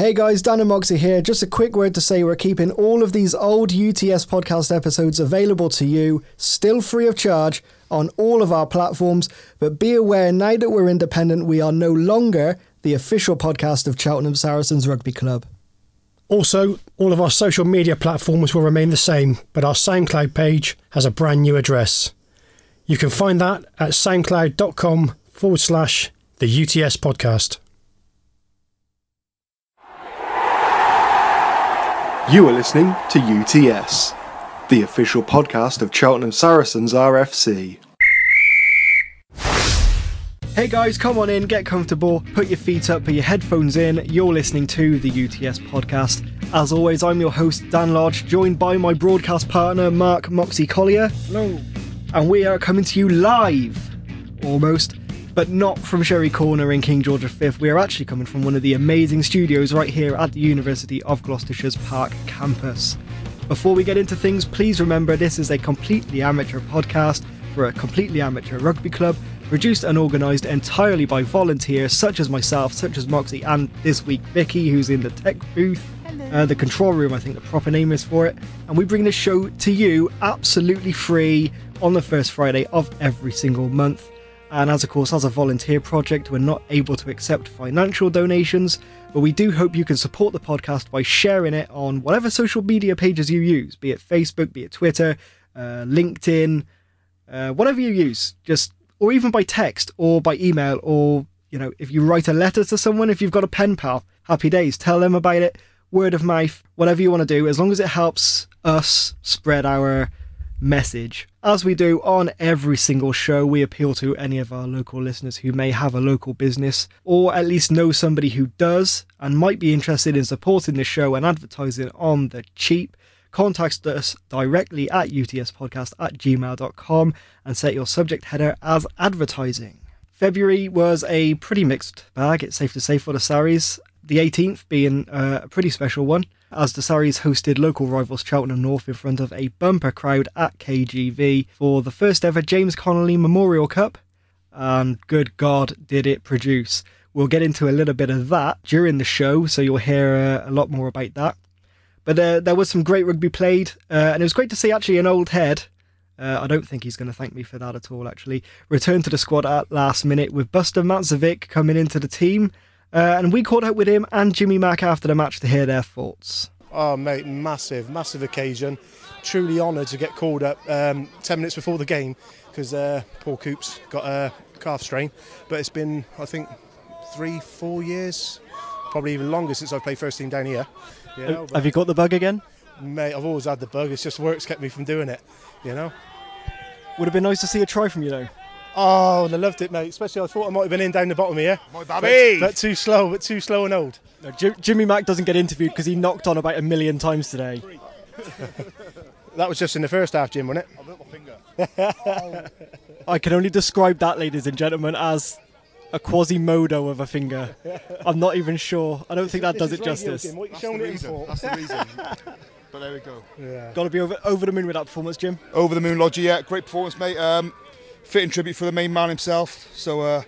Hey guys, Dan and Moxie here. Just a quick word to say we're keeping all of these old UTS podcast episodes available to you, still free of charge, on all of our platforms. But be aware now that we're independent, we are no longer the official podcast of Cheltenham Saracens Rugby Club. Also, all of our social media platforms will remain the same, but our SoundCloud page has a brand new address. You can find that at soundcloud.com forward slash the UTS podcast. You are listening to UTS, the official podcast of Cheltenham Saracens RFC. Hey guys, come on in, get comfortable, put your feet up, put your headphones in. You're listening to the UTS podcast. As always, I'm your host, Dan Lodge, joined by my broadcast partner, Mark Moxie Collier. Hello. And we are coming to you live, almost, but not from Sherry Corner in King George V. We are actually coming from one of the amazing studios right here at the University of Gloucestershire's Park campus. Before we get into things, please remember this is a completely amateur podcast for a completely amateur rugby club, produced and organised entirely by volunteers such as myself, such as Moxie, and this week Vicky, who's in the tech booth. Uh, the control room, I think the proper name is for it. And we bring this show to you absolutely free on the first Friday of every single month. And as of course, as a volunteer project, we're not able to accept financial donations, but we do hope you can support the podcast by sharing it on whatever social media pages you use, be it Facebook, be it Twitter, uh, LinkedIn, uh, whatever you use. Just or even by text or by email, or you know, if you write a letter to someone, if you've got a pen pal, happy days. Tell them about it. Word of mouth, whatever you want to do, as long as it helps us spread our message. As we do on every single show, we appeal to any of our local listeners who may have a local business or at least know somebody who does and might be interested in supporting the show and advertising on the cheap. Contact us directly at utspodcast at gmail.com and set your subject header as advertising. February was a pretty mixed bag, it's safe to say, for the Saris. The 18th being uh, a pretty special one as the Saris hosted local rivals Cheltenham North in front of a bumper crowd at KGV for the first ever James Connolly Memorial Cup. And good God, did it produce! We'll get into a little bit of that during the show, so you'll hear uh, a lot more about that. But uh, there was some great rugby played, uh, and it was great to see actually an old head. Uh, I don't think he's going to thank me for that at all, actually. Returned to the squad at last minute with Buster Matzovic coming into the team uh, and we caught up with him and Jimmy Mack after the match to hear their thoughts. Oh, mate, massive, massive occasion. Truly honoured to get called up um, 10 minutes before the game because uh, Paul Coops got a calf strain. But it's been, I think, three, four years, probably even longer since I've played first team down here. You know, Have you got the bug again? Mate, I've always had the bug. It's just work's kept me from doing it, you know. Would have been nice to see a try from you though. Oh, I loved it, mate. Especially I thought I might have been in down the bottom here. My baby! But, but too slow, but too slow and old. No, Jimmy Mack doesn't get interviewed because he knocked on about a million times today. that was just in the first half, Jim, wasn't it? I my finger. I can only describe that, ladies and gentlemen, as a Quasimodo of a finger. I'm not even sure. I don't think that does it justice. Jim. What That's, the reason. That's the reason. but there we go. Yeah. Got to be over, over the moon with that performance, Jim. Over the moon, Lodgy. Yeah, great performance, mate. Um, fitting tribute for the main man himself. So uh,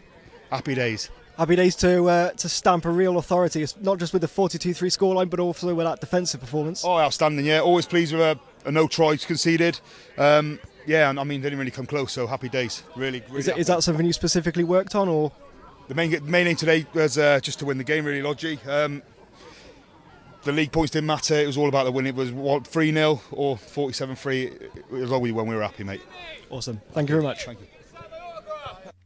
happy days. Happy days to uh, to stamp a real authority, not just with the 42-3 scoreline, but also with that defensive performance. Oh, outstanding! Yeah, always pleased with a, a no tries conceded. Um, yeah, I mean, didn't really come close. So happy days. Really, really. Is, it, is that something you specifically worked on, or? The main main aim today was uh, just to win the game. Really, Lodgy. Um, the league points didn't matter. It was all about the win. It was what, 3 0 or 47 3. It was all we won. We were happy, mate. Awesome. Thank you very much. Thank you.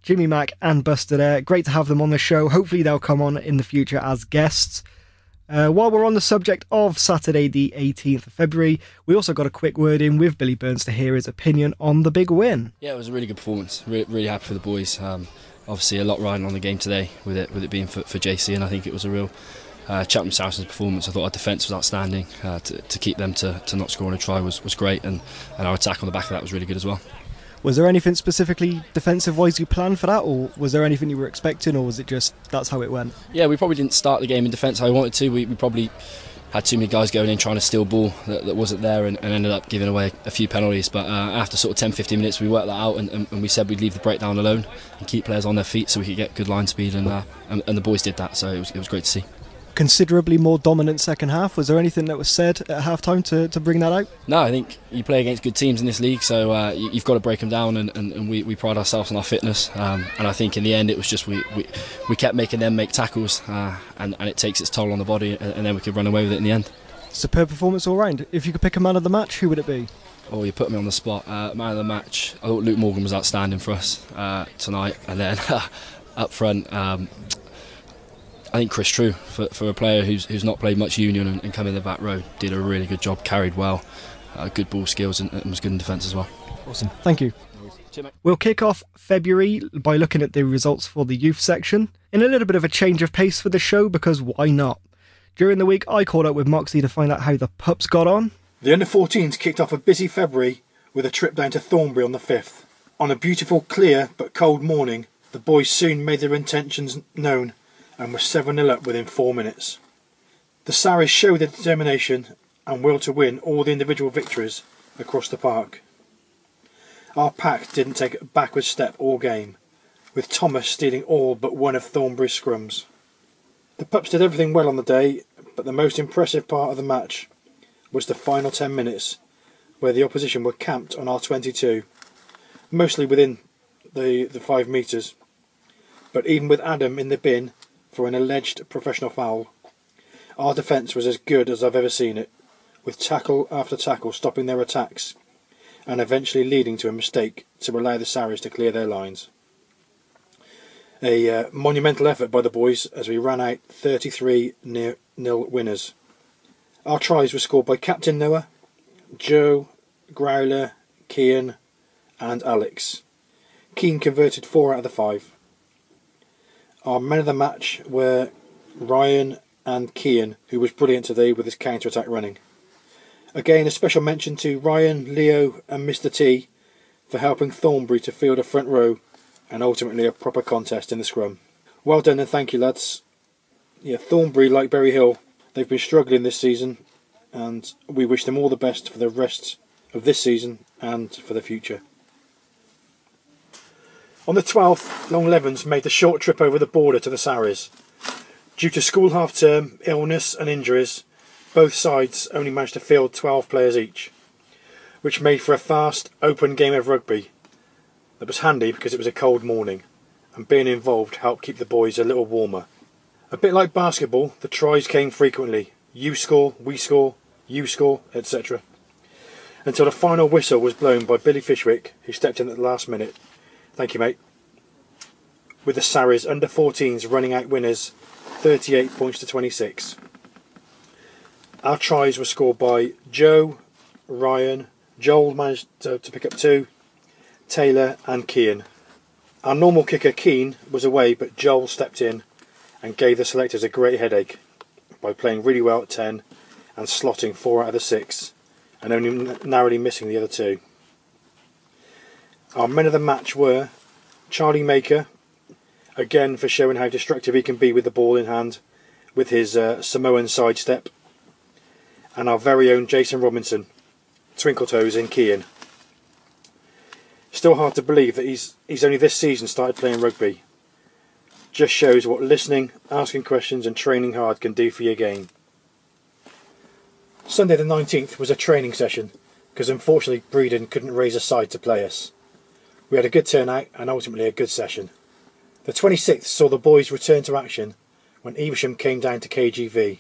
Jimmy Mack and Buster there. Great to have them on the show. Hopefully, they'll come on in the future as guests. Uh, while we're on the subject of Saturday, the 18th of February, we also got a quick word in with Billy Burns to hear his opinion on the big win. Yeah, it was a really good performance. Really, really happy for the boys. Um, obviously, a lot riding on the game today with it with it being for, for JC, and I think it was a real uh, Cheltenham Saracens performance. I thought our defence was outstanding. Uh, to, to, keep them to, to not score on a try was, was great, and, and our attack on the back of that was really good as well. Was there anything specifically defensive wise you planned for that, or was there anything you were expecting, or was it just that's how it went? Yeah, we probably didn't start the game in defence how we wanted to. We, we probably had too many guys going in trying to steal ball that, that wasn't there and, and, ended up giving away a few penalties. But uh, after sort of 10 15 minutes, we worked that out and, and, and, we said we'd leave the breakdown alone and keep players on their feet so we could get good line speed. And, uh, and, and, the boys did that, so it was, it was great to see. Considerably more dominant second half. Was there anything that was said at halftime to, to bring that out? No, I think you play against good teams in this league, so uh, you, have got to break them down, and, and, and we, we, pride ourselves on our fitness. Um, and I think in the end, it was just we, we, we kept making them make tackles, uh, and, and it takes its toll on the body, and, and then we could run away with it in the end. Superb performance all round. If you could pick a man of the match, who would it be? Oh, you put me on the spot. Uh, man of the match. I thought Luke Morgan was outstanding for us uh, tonight, and then up front, um, I think Chris True, for, for a player who's who's not played much Union and, and come in the back row, did a really good job, carried well, uh, good ball skills, and, and was good in defence as well. Awesome. Thank you. We'll kick off February by looking at the results for the youth section in a little bit of a change of pace for the show because why not? During the week, I called up with Moxie to find out how the pups got on. The under 14s kicked off a busy February with a trip down to Thornbury on the 5th. On a beautiful, clear but cold morning, the boys soon made their intentions known and were 7 0 up within four minutes. The Saris showed their determination and will to win all the individual victories across the park. Our pack didn't take a backward step all game, with Thomas stealing all but one of Thornbury's scrums. The pups did everything well on the day, but the most impressive part of the match was the final 10 minutes, where the opposition were camped on our 22, mostly within the, the 5 metres. But even with Adam in the bin for an alleged professional foul, our defence was as good as I've ever seen it, with tackle after tackle stopping their attacks and eventually leading to a mistake to allow the Sarries to clear their lines. A uh, monumental effort by the boys as we ran out 33 nil winners. Our tries were scored by Captain Noah, Joe, Growler, Kean, and Alex. Keane converted four out of the five. Our men of the match were Ryan and Kean, who was brilliant today with his counter attack running. Again, a special mention to Ryan, Leo, and Mr. T for helping Thornbury to field a front row and ultimately a proper contest in the scrum. Well done and thank you, lads. Yeah, Thornbury, like Berry Hill, they've been struggling this season, and we wish them all the best for the rest of this season and for the future. On the 12th, Longlevens made the short trip over the border to the Sarries. Due to school half term, illness, and injuries, both sides only managed to field 12 players each, which made for a fast, open game of rugby that was handy because it was a cold morning, and being involved helped keep the boys a little warmer. A bit like basketball, the tries came frequently you score, we score, you score, etc. Until the final whistle was blown by Billy Fishwick, who stepped in at the last minute Thank you, mate. With the Sarries under 14s running out winners 38 points to 26. Our tries were scored by Joe, Ryan, Joel managed to, to pick up two, Taylor, and Kean. Our normal kicker, Keane, was away, but Joel stepped in and gave the selectors a great headache by playing really well at 10 and slotting four out of the six and only narrowly missing the other two. Our men of the match were Charlie Maker, again for showing how destructive he can be with the ball in hand, with his uh, Samoan sidestep, and our very own Jason Robinson, twinkle toes in Kean. Still hard to believe that he's he's only this season started playing rugby. Just shows what listening, asking questions, and training hard can do for your game. Sunday the 19th was a training session because unfortunately Bredon couldn't raise a side to play us. We had a good turnout and ultimately a good session. The 26th saw the boys return to action when Evesham came down to KGV.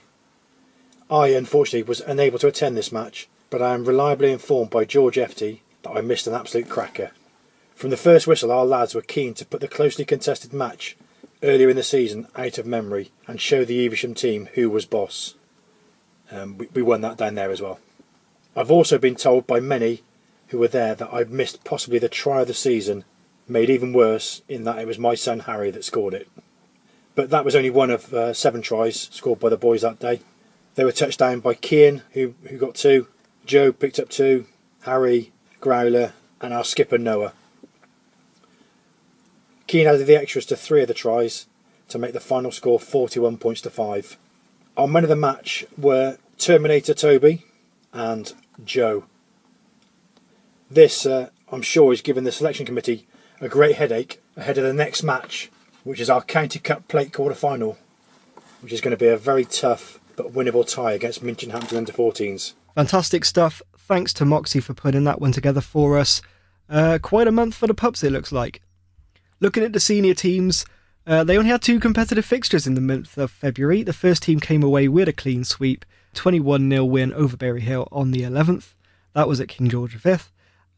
I, unfortunately, was unable to attend this match, but I am reliably informed by George Efty that I missed an absolute cracker. From the first whistle, our lads were keen to put the closely contested match earlier in the season out of memory and show the Evesham team who was boss. Um, we, we won that down there as well. I've also been told by many who were there that I missed possibly the try of the season, made even worse in that it was my son Harry that scored it. But that was only one of uh, seven tries scored by the boys that day. They were touched down by Kean, who, who got two, Joe picked up two, Harry, Growler, and our skipper Noah. Kean added the extras to three of the tries to make the final score 41 points to 5. Our men of the match were Terminator Toby and Joe. This, uh, I'm sure, is giving the selection committee a great headache ahead of the next match, which is our County Cup plate quarter final. which is going to be a very tough but winnable tie against Minchinhampton under 14s. Fantastic stuff. Thanks to Moxie for putting that one together for us. Uh, quite a month for the pups, it looks like. Looking at the senior teams, uh, they only had two competitive fixtures in the month of February. The first team came away with a clean sweep, 21 0 win over Berry Hill on the 11th. That was at King George V.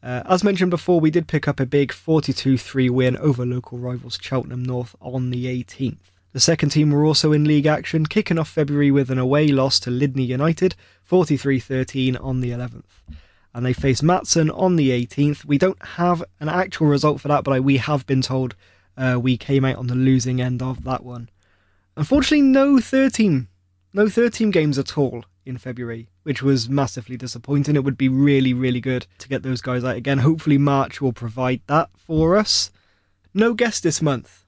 Uh, as mentioned before, we did pick up a big 42 3 win over local rivals Cheltenham North on the 18th. The second team were also in league action, kicking off February with an away loss to Lydney United, 43 13 on the 11th. And they face Matson on the 18th. We don't have an actual result for that, but we have been told uh, we came out on the losing end of that one. Unfortunately, no 13, no 13 games at all in February, which was massively disappointing. It would be really, really good to get those guys out again. Hopefully, March will provide that for us. No guest this month.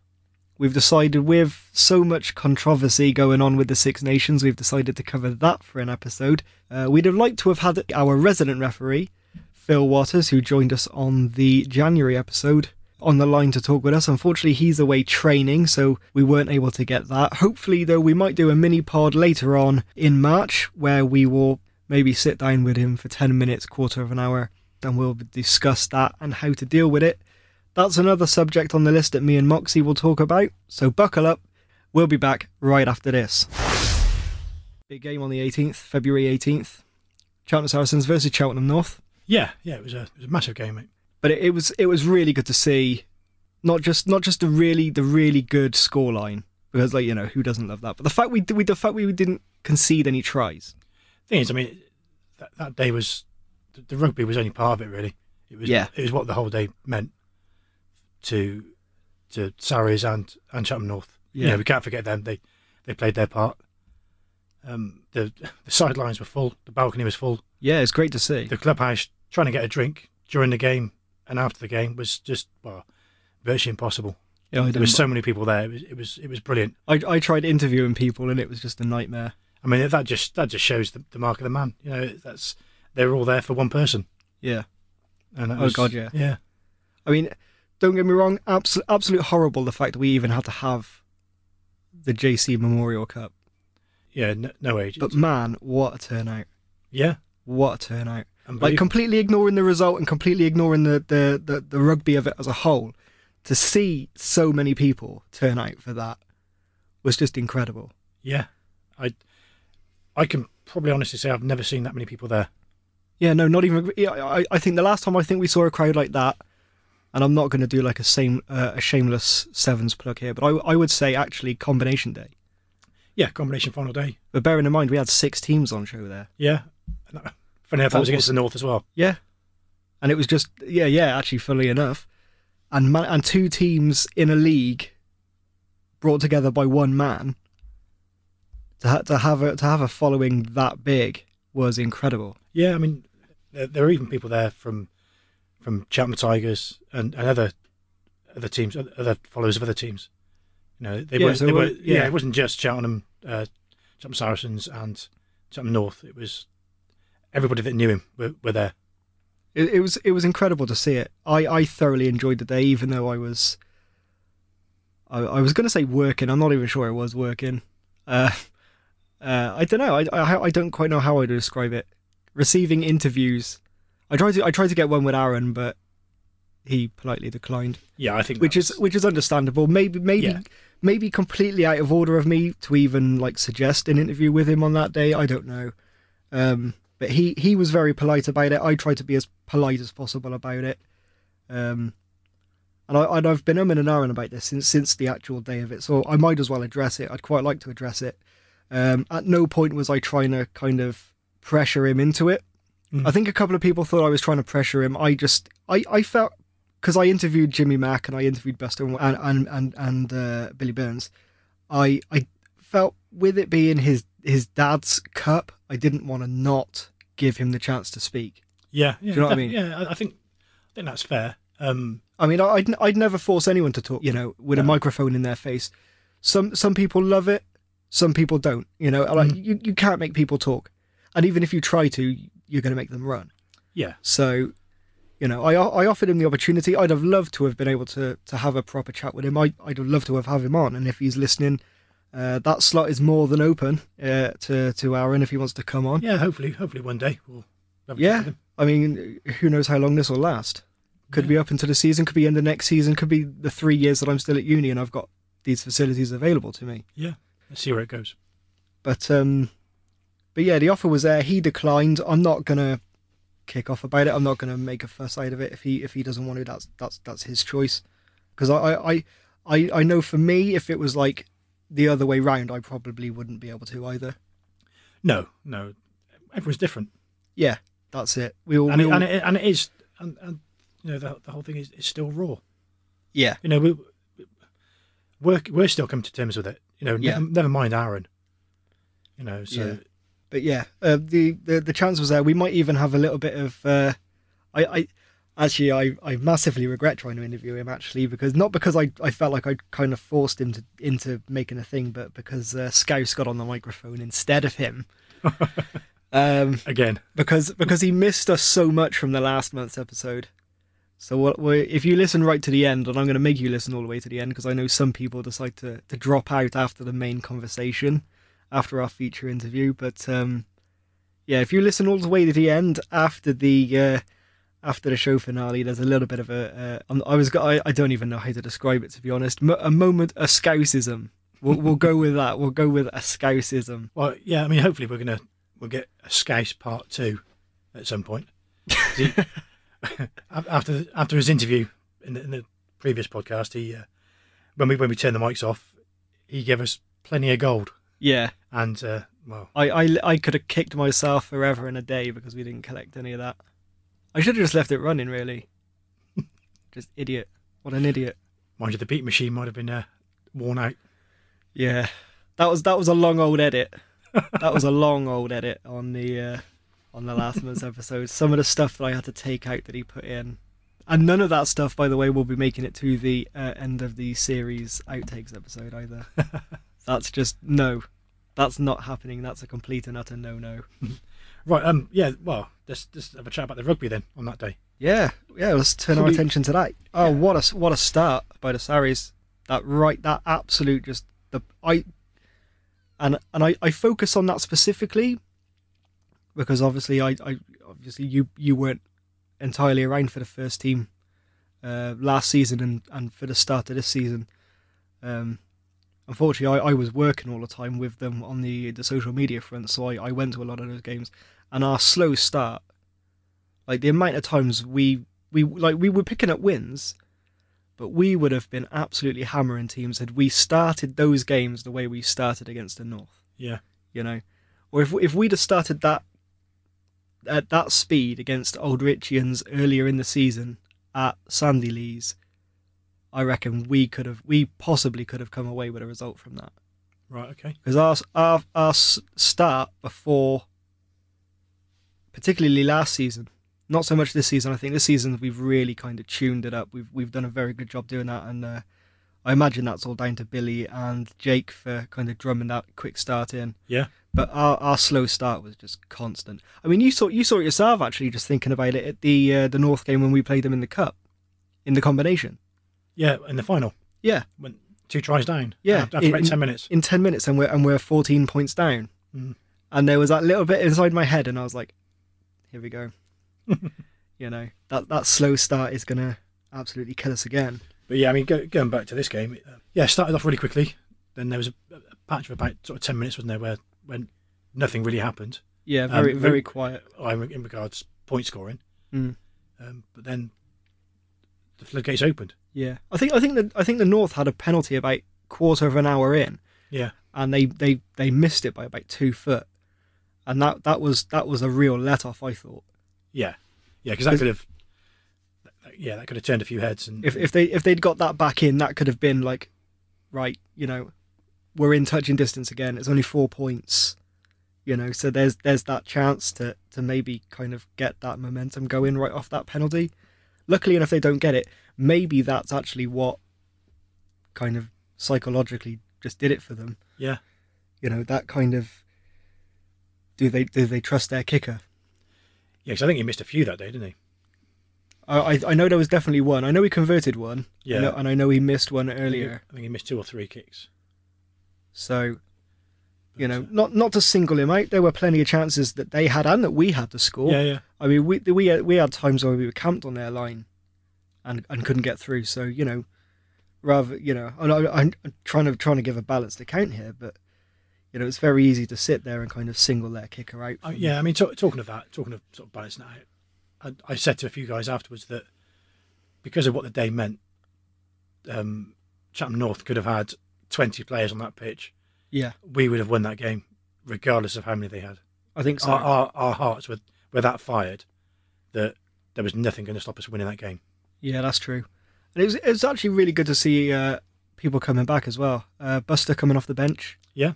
We've decided, with so much controversy going on with the Six Nations, we've decided to cover that for an episode. Uh, we'd have liked to have had our resident referee, Phil Waters, who joined us on the January episode, on the line to talk with us. Unfortunately, he's away training, so we weren't able to get that. Hopefully, though, we might do a mini pod later on in March where we will maybe sit down with him for 10 minutes, quarter of an hour, and we'll discuss that and how to deal with it. That's another subject on the list that me and Moxie will talk about, so buckle up. We'll be back right after this. Big game on the 18th, February 18th. Cheltenham Saracens versus Cheltenham North. Yeah, yeah, it was a, it was a massive game, mate. But it, it was it was really good to see not just not just the really the really good scoreline because like you know who doesn't love that, but the fact we we the fact we didn't concede any tries. Thing is, I mean, that, that day was the, the rugby was only part of it, really. It was Yeah. it was what the whole day meant to to Sarries and and Chatham North. You Yeah. know, we can't forget them. They they played their part. Um, the the sidelines were full. The balcony was full. Yeah, it's great to see. The clubhouse trying to get a drink during the game and after the game was just well, virtually impossible. Yeah, There was so many people there. It was it was it was brilliant. I, I tried interviewing people and it was just a nightmare. I mean, that just that just shows the, the mark of the man. You know, that's they're all there for one person. Yeah. And Oh, was, God, yeah. yeah. I mean, don't get me wrong, absolute, absolute horrible the fact that we even had to have the JC Memorial Cup. Yeah, no, no age. But man, what a turnout. yeah, What a turnout. Like completely ignoring the result and completely ignoring the, the, the, the rugby of it as a whole, to see so many people turn out for that was just incredible. yeah, I, I can probably honestly say I've never seen that many people there. Yeah, no, not even. yeah, I, I think the last time I think we saw a crowd like that, and I'm not going to do like a same uh, a shameless sevens plug here, but I, I would say actually combination day. Yeah, combination final day. But bearing in mind we had six teams on show there. Yeah, And that- funny enough, that was against the North as well. Yeah, and it was just yeah, yeah. Actually, fully enough, and man, and two teams in a league brought together by one man to ha- to have a to have a following that big was incredible. Yeah, I mean, there, there are even people there from from Cheltenham Tigers and, and other other teams, other followers of other teams. You know, they Yeah, were, so they it were yeah. yeah. it wasn't just Cheltenham, uh, Cheltenham Saracens and Cheltenham North. It was everybody that knew him were, were there. It, it was it was incredible to see it. I, I thoroughly enjoyed the day, even though I was I, I was going to say working. I'm not even sure I was working. Uh, uh, I don't know. I, I I don't quite know how I would describe it. Receiving interviews. I tried to I tried to get one with Aaron, but he politely declined, Yeah, I think which is which is understandable. Maybe maybe Yeah. maybe completely out of order of me to even like suggest an interview with him on that day. I don't know. Um, but he he was very polite about it. I tried to be as polite as possible about it. Um, and I and I've been umming and ahhing about this since since the actual day of it, so I might as well address it. I'd quite like to address it. Um, at no point was I trying to kind of pressure him into it. Mm. I think a couple of people thought I was trying to pressure him. I just I I felt because I interviewed Jimmy Mack and I interviewed Buster and and and, and uh, Billy Burns. I I felt with it being his his dad's cup, I didn't want to not give him the chance to speak. yeah, yeah, you know what I mean? Yeah, I, think I think that's fair. Um, I mean, I- I'd I'd never force anyone to talk, you know, with a microphone in their face. Some some people love it, some people don't. You know, like you you can't make people talk, and even if you try to, you're going to make them run. yeah, So, you know, I I offered him the opportunity. I'd have loved to have been able to to have a proper chat with him. I I'd have loved to have have him on, and if he's listening, Uh, that slot is more than open uh, to to Aaron if he wants to come on. Yeah, hopefully, hopefully one day we'll. Yeah. I mean, who knows how long this will last? Could be up into the season, could be in the next season, could be the three years that I'm still at uni and I've got these facilities available to me. yeah. Let's see where it goes. But um, but yeah, the offer was there. He declined. I'm not gonna kick off about it. I'm not gonna make a fuss out of it. If he if he doesn't want to, that's that's that's his choice. Because I, I I I know for me, if it was like the other way round, I probably wouldn't be able to either. No, no, everyone's different, Yeah, that's it. We all, and we it, all and it, and it is, and, and you know the, the whole thing is, is still raw. yeah You know, we we're we're still coming to terms with it. You know, Yeah. never, never mind Aaron. You know, so Yeah. but yeah, uh, the, the the chance was there. We might even have a little bit of. Uh, I, I actually I, I massively regret trying to interview him actually because not because I, I felt like I kind of forced him to into making a thing, but because uh, Scouse got on the microphone instead of him. um, again, because because he missed us so much from the last month's episode. So what if you listen right to the end, and I'm going to make you listen all the way to the end because I know some people decide to to drop out after the main conversation, after our feature interview. But um, yeah, if you listen all the way to the end after the uh, after the show finale, there's a little bit of a uh, I'm- was I, I don't even know how to describe it to be honest. A moment a scousism. We'll, we'll go with that. We'll go with a scousism. well, yeah. I mean, hopefully we're gonna we'll get a Scouse part two at some point. After after his interview in the, in the previous podcast, he uh, when we when we turned the mics off, he gave us plenty of gold, Yeah. and uh, well, I, I, I could have kicked myself forever in a day because we didn't collect any of that. I should have just left it running, really. just idiot. What an idiot. mind you, the beat machine might have been uh, worn out. Yeah, that was that was a long old edit. that was a long old edit on the uh, on the last month's episode. Some of the stuff that I had to take out that he put in, and none of that stuff, by the way, will be making it to the uh, end of the series outtakes episode either. That's just no. That's not happening. That's a complete and utter no no. Right. Um. Yeah. Well, let's just have a chat about the rugby then on that day. Yeah, yeah. Let's turn Should our we- attention to that. Oh, what a what a start by the Saris. That right, that absolute just the I, and and I I focus on that specifically because obviously I I obviously you you weren't entirely around for the first team uh, last season and and for the start of this season. Um, unfortunately, I, I was working all the time with them on the the social media front, so I, I went to a lot of those games. And our slow start like the amount of times we we like we were picking up wins but we would have been absolutely hammering teams had we started those games the way we started against the north Yeah. you know or if if we'd have started that at that speed against old Richians earlier in the season at Sandyleaze I reckon we could have we possibly could have come away with a result from that Right. Okay. because our, our our start before, particularly last season, not so much this season. I think this season we've really kind of tuned it up. We've we've done a very good job doing that, and uh, I imagine that's all down to Billy and Jake for kind of drumming that quick start in. Yeah. But our, our slow start was just constant. I mean, you saw you saw it yourself actually, just thinking about it at the uh, the North game when we played them in the cup, in the combination. Yeah. In the final, Yeah, went two tries down. Yeah, After in- about ten minutes. in 10 minutes and we're and we're 14 points down Mm. and there was that little bit inside my head and i was like here we go you know that that slow start is gonna absolutely kill us again But yeah, I mean, go, going back to this game, uh, yeah, started off really quickly. Then there was a, a patch of about sort of ten minutes, wasn't there, where when nothing really happened. yeah very Um, very quiet uh, in regards point scoring. Mm. Um, but then the floodgates opened. yeah i think i think that i think the north had a penalty about quarter of an hour in Yeah, and they they they missed it by about two foot and that that was that was a real let off i thought yeah, yeah, because that could have, yeah, that could have turned a few heads. And if if they if they'd got that back in, that could have been like, right, you know, we're in touching distance again. It's only four points, you know, so there's there's that chance to to maybe kind of get that momentum going right off that penalty. Luckily enough, they don't get it. Maybe that's actually what kind of psychologically just did it for them. yeah, You know, that kind of do they do they trust their kicker? yeah, because I think he missed a few that day, didn't he? I I, know there was definitely one. I know he converted one. Yeah. and I know he missed one I think he- earlier. I think he missed two or three kicks. So, you know, not not to single him out, there were plenty of chances that they had and that we had to score. Yeah, yeah. I mean, we we had, we had times where we were camped on their line, and and couldn't get through. So you know, rather you know, I, I, I'm trying to trying to give a balanced account here, but you know, it's very easy to sit there and kind of single their kicker out. From- yeah, I mean, talk, talking of that, talking of sort of balancing out, I, I said to a few guys afterwards that because of what the day meant, um, Chatham North could have had 20 players on that pitch. yeah, We would have won that game, regardless of how many they had. I think so. Our, our, our hearts were, were that fired that there was nothing going to stop us winning that game. Yeah, that's true. And it was it was actually really good to see uh, people coming back as well. Uh, Buster coming off the bench. Yeah.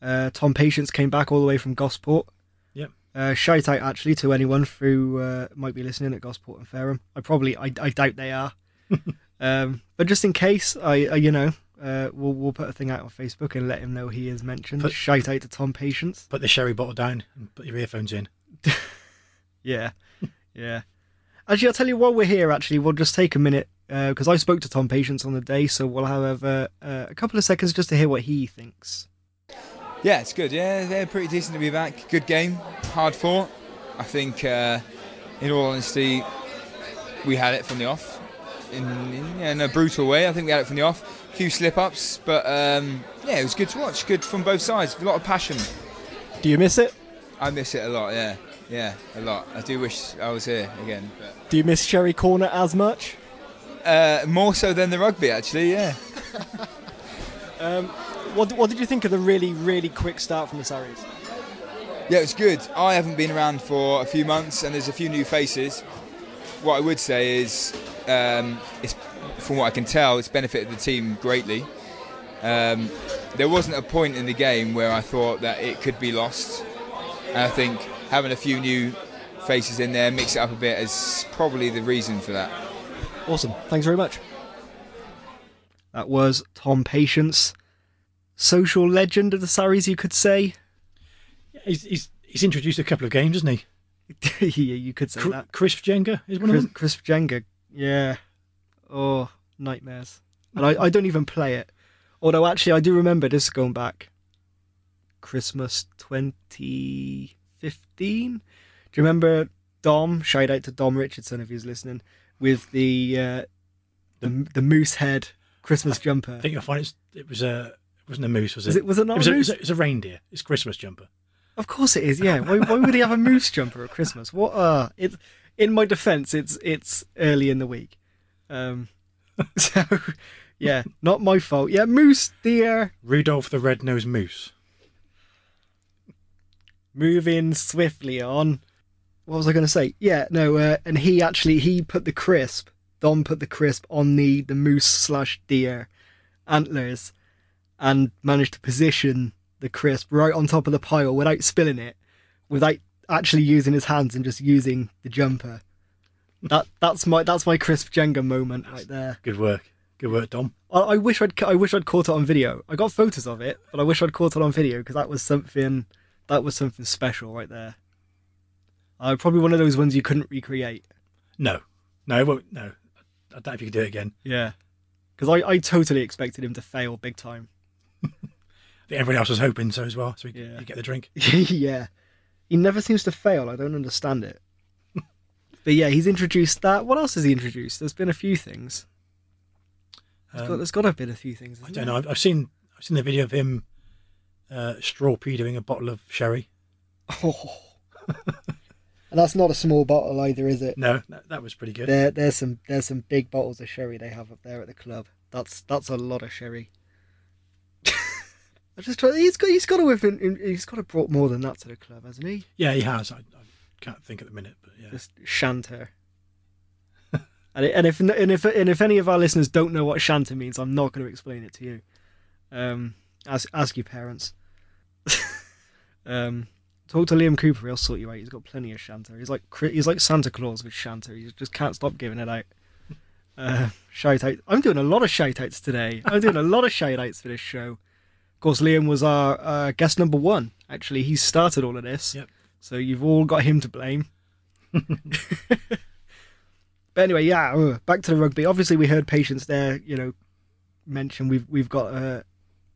Uh, Tom Patience came back all the way from Gosport. Yep. Uh, shout out actually to anyone who uh, might be listening at Gosport and Fareham. I probably I, I doubt they are. um, but just in case, I, I you know uh, we'll we'll put a thing out on Facebook and let him know he is mentioned. Put- shout out to Tom Patience. Put the sherry bottle down and put your earphones in. Yeah, yeah. Actually, I'll tell you while we're here. Actually, we'll just take a minute because I spoke to Tom Patience on the day, so we'll have uh, uh, a couple of seconds just to hear what he thinks. Yeah, it's good. Yeah, they're pretty decent to be back. Good game, hard fought. I think, uh, in all honesty, we had it from the off. In, in, yeah, in a brutal way, I think we had it from the off. A few slip ups, but um, yeah, it was good to watch. Good from both sides. A lot of passion. Do you miss it? I miss it a lot. Yeah, yeah, a lot. I do wish I was here again. But, Do you miss Sherry Corner as much? uh, more so than the rugby, actually. Yeah. What What did you think of the really really quick start from the Sarries? Yeah, it's good. I haven't been around for a few months, and there's a few new faces. What I would say is, um, it's, from what I can tell, it's benefited the team greatly. Um, there wasn't a point in the game where I thought that it could be lost. And I think having a few new faces in there, mix it up a bit, is probably the reason for that. Awesome. Thanks very much. That was Tom Patience, social legend of the Sarries, you could say. Yeah, he's, he's, he's introduced a couple of games, hasn't he? yeah, you could say Cr- that. Crisp Jenga is one of them. Crisp Jenga, yeah. Oh, nightmares. And I, I don't even play it. Although, actually, I do remember this going back Christmas 2015. Do you remember Dom? Shout out to Dom Richardson if he's listening. With the uh, the, the moose head Christmas jumper. I think you'll find it's, it was a it wasn't a moose, was it? Was it- was it not it was a it moose? a, it a reindeer. It's Christmas jumper. Of course it is. Yeah. Why, why would he have a moose jumper at Christmas? What? Uh, it's in my defence. It's it's early in the week. Um, so yeah, not my fault. Yeah, moose deer. Rudolph the Red-Nosed Moose. Moving swiftly on. What was I going to say? Yeah, no. Uh, and he actually he put the crisp. Don put the crisp on the the moose slash deer antlers, and managed to position the crisp right on top of the pile without spilling it, without actually using his hands and just using the jumper. That that's my that's my crisp Jenga moment right there. Good work. Good work, Dom. I, I wish I'd I wish I'd caught it on video. I got photos of it, but I wish I'd caught it on video because that was something that was something special right there. Uh, probably one of those ones you couldn't recreate. No, no, it won't, no. I doubt if you could do it again. Yeah, because I, I totally expected him to fail big time. I think everyone else was hoping so as well. So you, Yeah. you get the drink. yeah, he never seems to fail. I don't understand it. but yeah, he's introduced that. What else has he introduced? There's been a few things. There's got, Um, there's got to have been a few things. I don't there? know. I've, I've seen I've seen the video of him uh, straw doing a bottle of sherry. Oh. and that's not a small bottle either, is it? No, that, that was pretty good. There, there's some, there's some big bottles of sherry they have up there at the club. That's that's a lot of sherry. I just try. He's got, he's got to have, been, he's got to brought more than that to the club, hasn't he? Yeah, he has. I, I can't think at the minute, but yeah. Just shanter. and, it, and if and if and if any of our listeners don't know what shanter means, I'm not going to explain it to you. Um, ask ask your parents. um, talk to Liam Cooper; he'll sort you out. He's got plenty of shanter. He's like he's like Santa Claus with shanter. He just can't stop giving it out. Uh, shout out! I'm doing a lot of shout outs today. I'm doing a lot of shout outs for this show. Of course, Liam was our uh, guest number one. Actually, he started all of this. Yep. So you've all got him to blame. but anyway, yeah, uh, back to the rugby. Obviously, we heard Patience there. You know, mention we've we've got a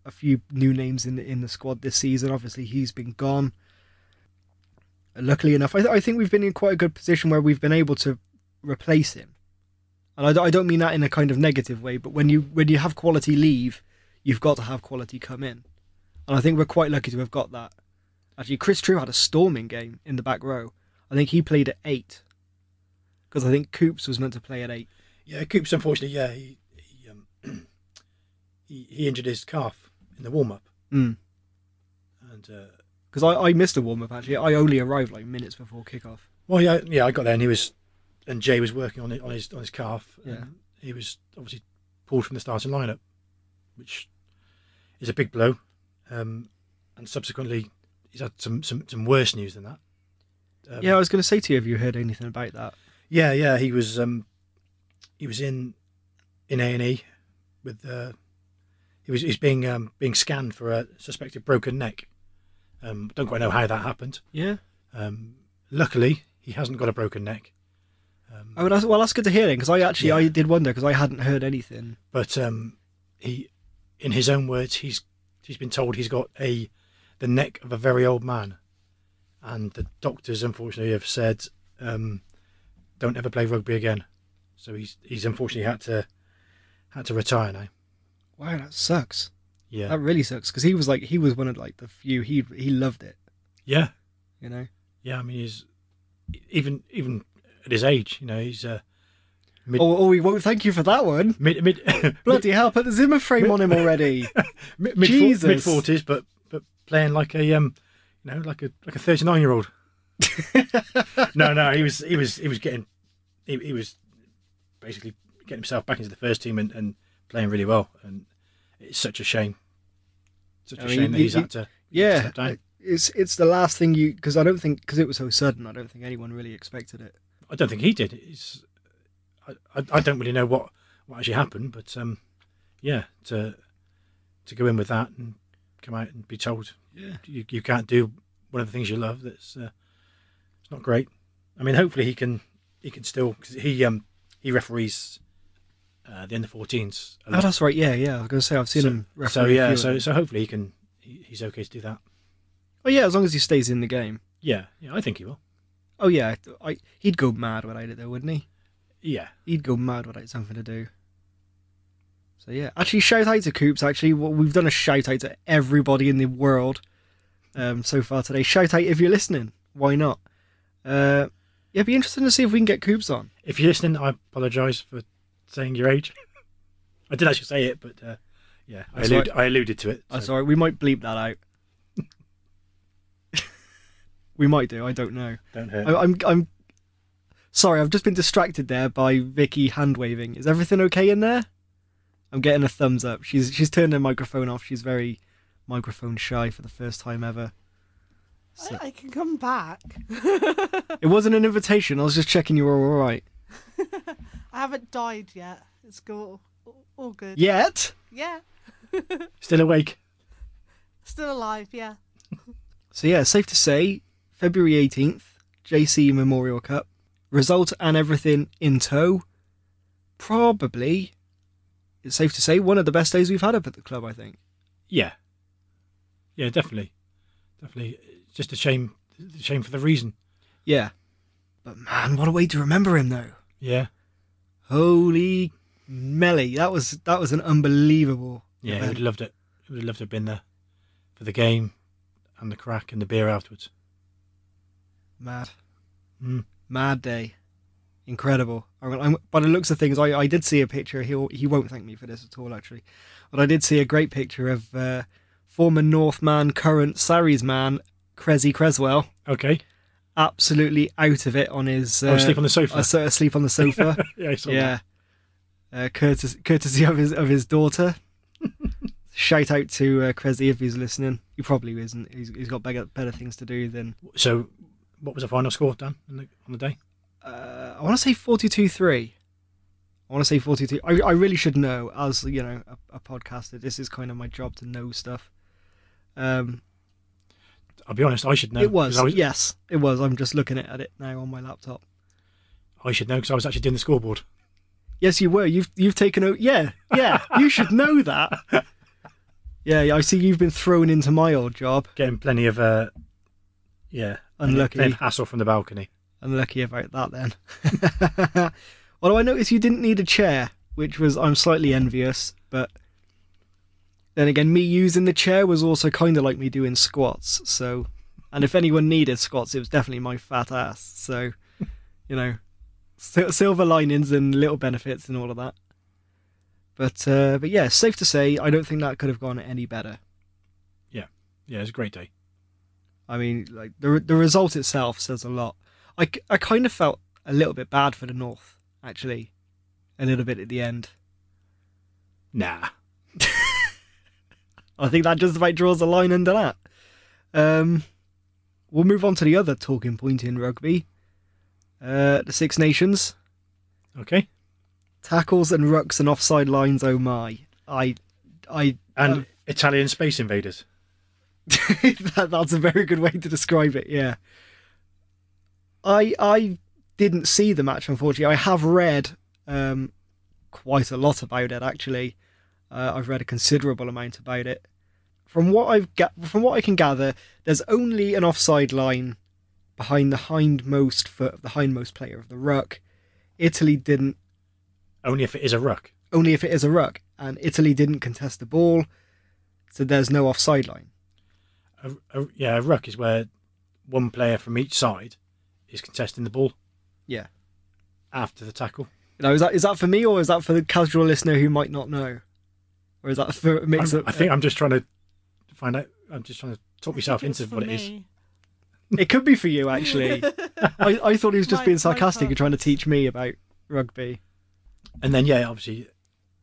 a few new names in in the squad this season. Obviously, he's been gone. Luckily enough, I, th- I think we've been in quite a good position where we've been able to replace him. And I, d- I don't mean that in a kind of negative way, but when you when you have quality leave, you've got to have quality come in. And I think we're quite lucky to have got that. Actually, Chris True had a storming game in the back row. I think he played at eight because I think Coops was meant to play at eight. Yeah, Coops, unfortunately, yeah, he he, um, he, he injured his calf in the warm up, Mm. and uh, Because I, I missed a warm up actually. I only arrived like minutes before kickoff. well, yeah, yeah, I got there and he was, and Jay was working on it on his on his calf. Yeah. and he was obviously pulled from the starting lineup, which is a big blow. Um, and subsequently, he's had some some, some worse news than that. Um, yeah, I was going to say to you, have you heard anything about that? Yeah, yeah, he was um, he was in in A and E with uh, he was he's being um, being scanned for a suspected broken neck. Um, don't quite know how that happened. Yeah. Um, luckily, he hasn't got a broken neck. Um, Oh, that's, well, that's good to hear then, because I actually Yeah. I did wonder because I hadn't heard anything. but um, he, in his own words, he's he's been told he's got a the neck of a very old man, and the doctors unfortunately have said um, don't ever play rugby again. So he's he's unfortunately had to had to retire now. Wow, that sucks. Yeah, That really sucks because he was like he was one of like the few he he loved it. yeah, You know. yeah. I mean, he's even even at his age, you know, he's uh, mid Oh, oh, we won't thank you for that one. mid mid Bloody hell! Put the Zimmer frame on him already. mid mid Jesus. mid forties, but but playing like a um, you know, like a like a thirty nine year old. no, no, he was he was he was getting he, he was basically getting himself back into the first team and, and playing really well, and it's such a shame. Such a I mean, shame that he's you- had to yeah, step down. it's it's the last thing you because I don't think because it was so sudden. I don't think anyone really expected it. I don't think he did. It's, I, I I don't really know what what actually happened, but um, yeah, to to go in with that and come out and be told Yeah. you you can't do one of the things you love. That's uh, it's not great. I mean, hopefully he can he can still cause he um he referees uh, the under 14s. a Oh, that's right. Yeah, yeah. I was going to say I've seen so, him. so yeah, so so hopefully he can he, he's okay to do that. oh yeah, as long as he stays in the game. Yeah, yeah, I think he will. Oh yeah, I, he'd go mad without it though, wouldn't he? Yeah, He'd go mad without something to do. So yeah, actually, shout out to Coops. Actually, well, we've done a shout out to everybody in the world um, so far today. Shout out if you're listening. Why not? Uh, yeah, it'd be interesting to see if we can get Coops on. if you're listening, I apologise for saying your age. I did actually say it, but uh, yeah, I, allude, right. I alluded to it. That's so- all right. We might bleep that out. we might do. I don't know. Don't hurt. I, I'm I'm sorry. I've just been distracted there by Vicky hand waving. Is everything okay in there? I'm getting a thumbs up. She's she's turned her microphone off. She's very microphone shy for the first time ever. So- I, I can come back. it wasn't an invitation. I was just checking you were all right. I haven't died yet. It's. All, all good. Yet. Yeah. Still awake. Still alive. Yeah. So yeah, safe to say, February 18th, JC Memorial Cup. Result and everything in tow. Probably, it's safe to say, one of the best days we've had up at the club, I think. Yeah, yeah, definitely, definitely. It's just a shame, shame for the reason. Yeah. But man, what a way to remember him though. Yeah, Holy Melly. That was that was an unbelievable yeah. He would have loved it. He would have loved to have been there for the game and the crack and the beer afterwards. Mad. Mm. Mad day. Incredible. I'm, I'm, by the looks of things, I, I did see a picture. He'll, he won't thank me for this at all, actually. But I did see a great picture of uh, former Northman, current Sarries man, Cressy Creswell, Okay, absolutely out of it on his. Uh, oh, sleep on the sofa. uh, so- asleep on the sofa. yeah, I saw yeah. Uh, courtesy, courtesy of his of his daughter. Shout out to uh, if he's listening. He probably isn't. He's, he's got better, better things to do than. So, what was the final score, Dan, on the, on the day? Uh, I want to say 42 3. I want to say 42. I, I really should know, as you know, a, a podcaster. This is kind of my job to know stuff. Um, I'll be honest. I should know. it was, was. yes, it was. I'm just looking at it now on my laptop. I should know because I was actually doing the scoreboard. Yes, you were. You've you've taken out. Yeah, yeah. you should know that. Yeah, yeah, I see you've been thrown into my old job. Getting plenty of uh, yeah, Unlucky. of hassle from the balcony. Unlucky about that then. Although I noticed you didn't need a chair, which was I'm slightly envious, but then again, me using the chair was also kind of like me doing squats. So, and if anyone needed squats, it was definitely my fat ass. So, you know, silver linings and little benefits and all of that. But uh, but yeah, safe to say, I don't think that could have gone any better. Yeah. Yeah, it was a great day. I mean, like the the result itself says a lot. I, I kind of felt a little bit bad for the North, actually, a little bit at the end. Nah, I think that just about draws a line under that. Um, we'll move on to the other talking point in rugby. Uh, the Six Nations okay. tackles and rucks and offside lines. Oh my! I, I, And Italian Space Invaders. that, that's a very good way to describe it. Yeah. I I didn't see the match unfortunately. I have read um, quite a lot about it actually. Uh, I've read a considerable amount about it. From what I've ga- from what I can gather, there's only an offside line behind the hindmost foot of the hindmost player of the ruck. Italy didn't Only if it is a ruck. only if it is a ruck, and Italy didn't contest the ball, so there's no offside line. A, a, yeah, a ruck is where one player from each side is contesting the ball Yeah. after the tackle. Now, is that is that for me or is that for the casual listener who might not know, or is that for a mix I'm- of? I think I'm just trying to find out. I'm just trying to talk myself into for what it is. it could be for you actually. I, I thought he was just My- being sarcastic and trying to teach me about rugby. And then yeah, obviously,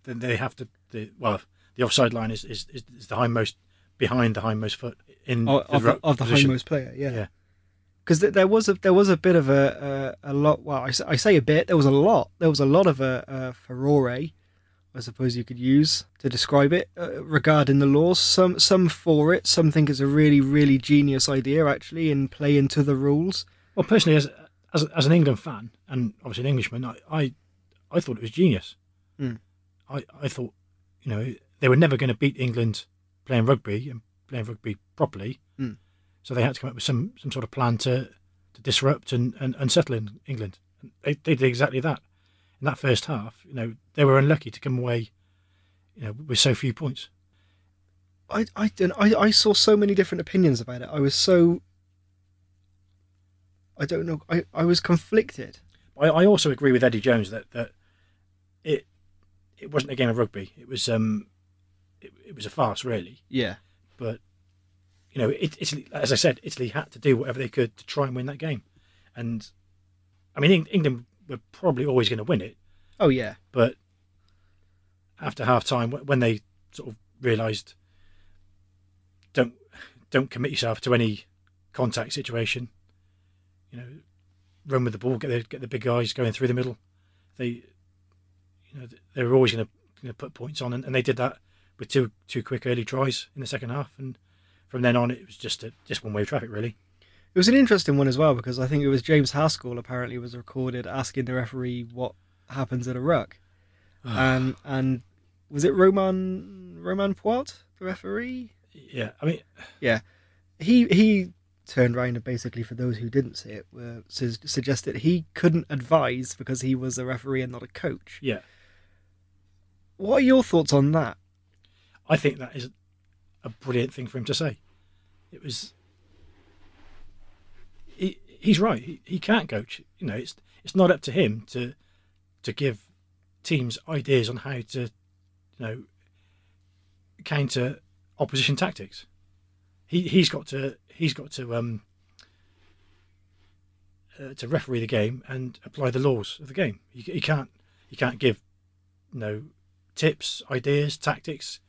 then they have to. The, well, the offside line is, is, is, is the hindmost behind the hindmost foot in Oh, the of, the, of the hindmost player, yeah. Yeah. Because there was a there was a bit of a a, a lot. Well, I, I, say a bit. There was a lot. There was a lot of a, a furore, I suppose you could use to describe it uh, regarding the laws. Some some for it. Some think it's a really really genius idea actually in play into the rules. Well, personally, as as as an England fan and obviously an Englishman, I I, I thought it was genius. Hmm. I I thought, you know, they were never going to beat England playing rugby and playing rugby properly. Hmm. So they had to come up with some some sort of plan to to disrupt and and, and settle in England. And They, they did exactly that. In that first half, you know, they were unlucky to come away, you know, with so few points. I I didn't. I, I saw so many different opinions about it. I was so. I don't know. I, I was conflicted. I, I also agree with Eddie Jones that, that it it wasn't a game of rugby. It was um it, it was a farce really. Yeah. But you know, it, Italy, as I said, Italy had to do whatever they could to try and win that game. And I mean, England were probably always going to win it, Oh yeah. but after half time, when they sort of realised don't don't commit yourself to any contact situation, you know, run with the ball, get the get the big guys going through the middle. They, you know, they were always going to you know, put points on, and, and they did that with two two quick early tries in the second half, and from then on it was just a, just one way of traffic really. It was an interesting one as well because I think it was James Haskell apparently was recorded asking the referee what happens at a ruck, and and was it Roman Roman Poite the referee? Yeah, I mean, Yeah, he he turned around and basically for those who didn't see it, uh, su- suggested he couldn't advise because he was a referee and not a coach. yeah, What are your thoughts on that? I think that is a brilliant thing for him to say. It was. He, he's right. He, he can't coach. You know, it's it's not up to him to to give teams ideas on how to, you know, counter opposition tactics. He he's got to he's got to um uh, to referee the game and apply the laws of the game. He, he can't he can't give you know tips, ideas, tactics,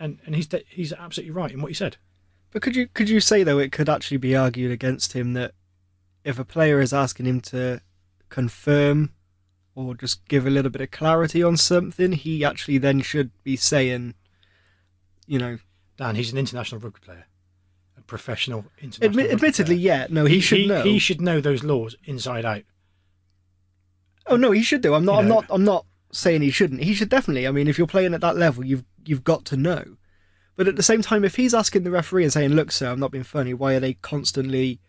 and and he's he's absolutely right in what he said. But could you could you say though it could actually be argued against him that if a player is asking him to confirm or just give a little bit of clarity on something, he actually then should be saying, you know, Dan, he's an international rugby player, a professional international. admi- rugby admittedly, player. yeah, no, he, should know. He should know those laws inside out. oh no, he should do. I'm not. You I'm not. I'm not saying he shouldn't. He should definitely. I mean, if you're playing at that level, you've you've got to know. But at the same time, if he's asking the referee and saying, "Look, sir, I'm not being funny. Why are they constantly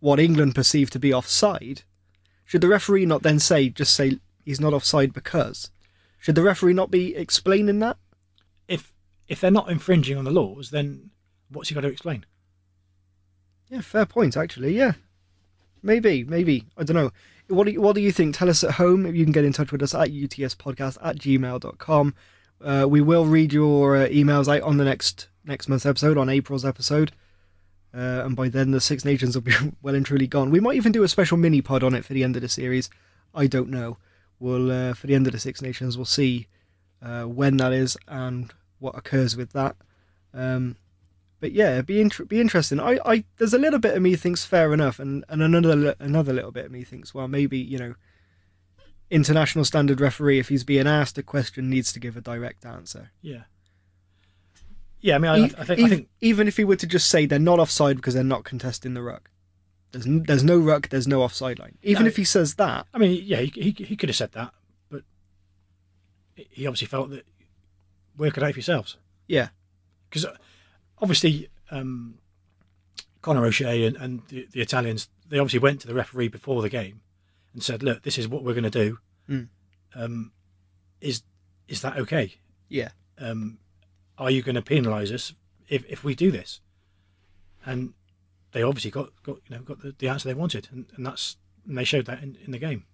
what England perceive to be offside?" Should the referee not then say, just say he's not offside because? Should the referee not be explaining that? If if they're not infringing on the laws, then what's he got to explain? Yeah, fair point. Actually, yeah, maybe, maybe I don't know. What do you, what do you think? Tell us at home. You can get in touch with us at utspodcast at gmail.com. Uh, we will read your uh, emails out on the next next month's episode, on April's episode. Uh, and by then, the Six Nations will be well and truly gone. We might even do a special mini pod on it for the end of the series. I don't know. We'll uh, for the end of the Six Nations, we'll see uh, when that is and what occurs with that. Um, but yeah, be be interesting. I, I there's a little bit of me thinks fair enough, and, and another another little bit of me thinks well maybe you know international standard referee if he's being asked a question needs to give a direct answer. Yeah. Yeah, I mean, I, I think, even, I think even if he were to just say they're not offside because they're not contesting the ruck, there's n- there's no ruck, there's no offside line. Even No. if he says that, I mean, yeah, he, he, he could have said that, but he obviously felt that work it out for yourselves. yeah, Because obviously, um, Conor O'Shea and, and the, the Italians, they obviously went to the referee before the game and said, "Look, this is what we're going to do. Mm. Um, is is that okay? yeah, Um, are you going to penalise us if, if we do this?" And they obviously got, got you know got the, the answer they wanted, and, and that's and they showed that in, in the game.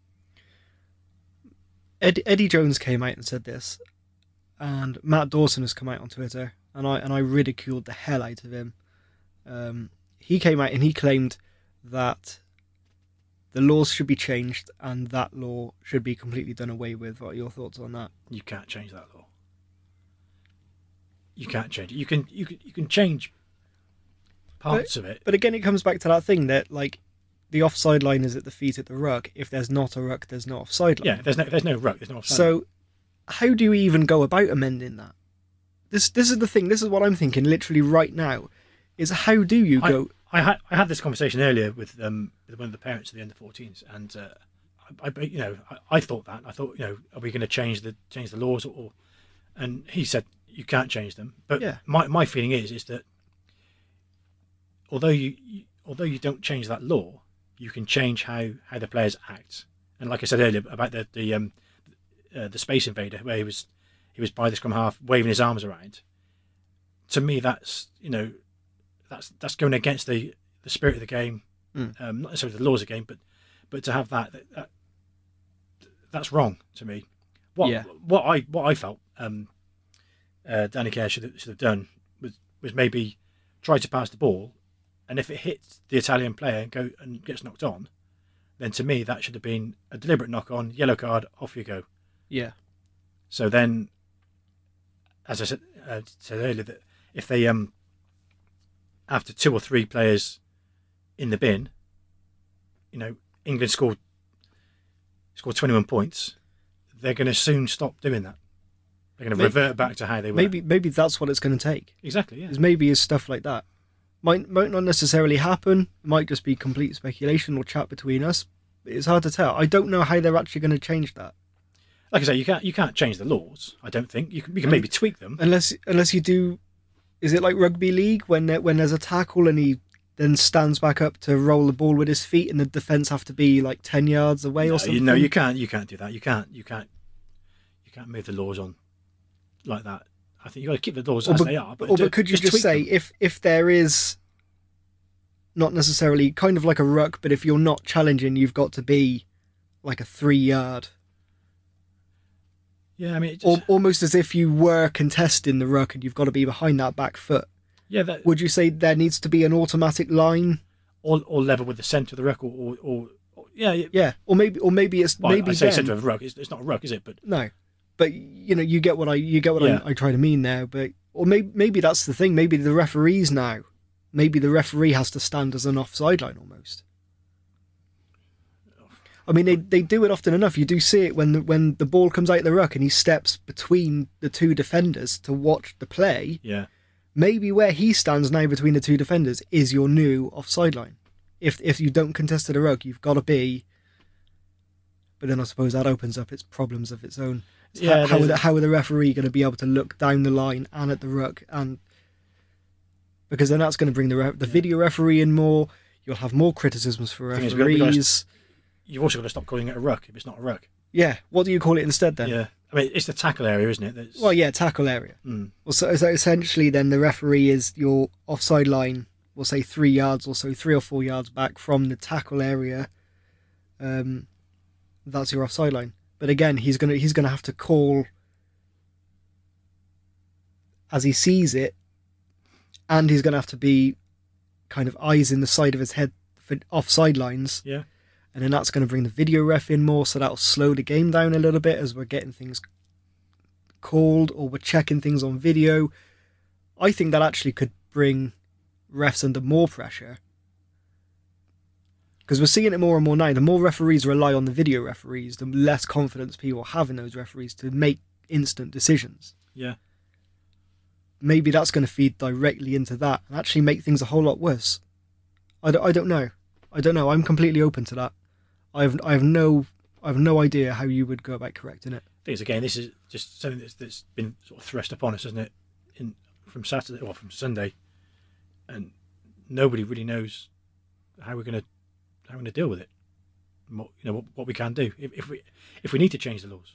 Ed, Eddie Jones came out and said this, and Matt Dawson has come out on Twitter, and I and I ridiculed the hell out of him. Um, he came out and he claimed that the laws should be changed and that law should be completely done away with. What are your thoughts on that? You can't change that law. You can't change it. You can you can you can change parts of it. But again, it comes back to that thing that like the offside line is at the feet at the ruck. If there's not a ruck, there's no offside line. Yeah, there's no there's no ruck. There's no offside. So, how do you even go about amending that? This this is the thing. This is what I'm thinking. Literally right now, is how do you I, go? I had I had this conversation earlier with um with one of the parents of the under 14s, and uh, I, I you know I, I thought that I thought you know are we going to change the change the laws or, and he said you can't change them. But Yeah. my my feeling is is that although you, you although you don't change that law, you can change how how the players act. And like I said earlier about the the um uh, the space invader where he was he was by the scrum half waving his arms around. To me, that's you know that's that's going against the, the spirit of the game, Mm. um, not necessarily the laws of the game, but but to have that, that, that that's wrong to me. What Yeah. what I what I felt um, uh, Danny Care should have, should have done was was maybe try to pass the ball, and if it hits the Italian player and go and gets knocked on, then to me that should have been a deliberate knock on, yellow card, off you go. Yeah, So then, as I said, uh, said earlier, that if they um after two or three players in the bin, you know, England scored scored twenty one points, they're going to soon stop doing that. They're going to Maybe- revert back to how they were. maybe maybe that's what it's going to take. exactly. Yeah. Is maybe is stuff like that. Might might not necessarily happen. It might just be complete speculation or chat between us. It's hard to tell. I don't know how they're actually going to change that Like I say, you can't you can't change the laws. I don't think you can. You can maybe tweak them. unless unless you do. Is it like rugby league when there, when there's a tackle and he then stands back up to roll the ball with his feet and the defense have to be like ten yards away No, or something? you, no, you can't. You can't do that. You can't. You can't. You can't move the laws on like that. I think you got to keep the laws or as but, they are. But, or do- but could you just, tweak say them. if if there is not necessarily kind of like a ruck, but if you're not challenging, you've got to be like a three yard, Yeah, I mean, just, almost as if you were contesting the ruck and you've got to be behind that back foot. yeah, that, Would you say there needs to be an automatic line? or, or level with the centre of the ruck, or, or, or, or yeah, yeah. Yeah, or maybe or maybe it's Well, maybe I say then- centre of ruck. It's, it's not a ruck, is it? But no, but you know you get what I you get what Yeah. I, I try to mean there. But or maybe maybe that's the thing. Maybe the referees now, maybe the referee has to stand as an offside line almost. I mean, they, they do it often enough. You do see it when the, when the ball comes out of the ruck and he steps between the two defenders to watch the play. yeah, Maybe where he stands now between the two defenders is your new offside line. If if you don't contest to the ruck, you've got to be. But then I suppose that opens up its problems of its own. It's Yeah, how, how, the, how are the referee going to be able to look down the line and at the ruck and because then that's going to bring the re- the video referee in more. You'll have more criticisms for Thing is, we've got- we've got to- referees. You've also got to stop calling it a ruck if it's not a ruck. Yeah, what do you call it instead then? Yeah, I mean it's the tackle area, isn't it? That's, Well, yeah, tackle area. Mm. Well, so, so essentially, then the referee is your offside line. We'll say three yards or so, three or four yards back from the tackle area. Um, that's your offside line. But again, he's gonna he's gonna have to call as he sees it, and he's gonna have to be kind of eyes in the side of his head for offside lines. Yeah. And then that's going to bring the video ref in more, so that'll slow the game down a little bit as we're getting things called or we're checking things on video. I think that actually could bring refs under more pressure. Because we're seeing it more and more now. The more referees rely on the video referees, the less confidence people have in those referees to make instant decisions. Yeah. Maybe that's going to feed directly into that and actually make things a whole lot worse. I don't, I don't know. I don't know. I'm completely open to that. I have I have no I have no idea how you would go about correcting it. thing is, again, this is just something that's, that's been sort of thrust upon us, isn't it? In from Saturday or from Sunday, and nobody really knows how we're going to how we're going to deal with it. What, you know what, what we can do if, if we if we need to change the laws.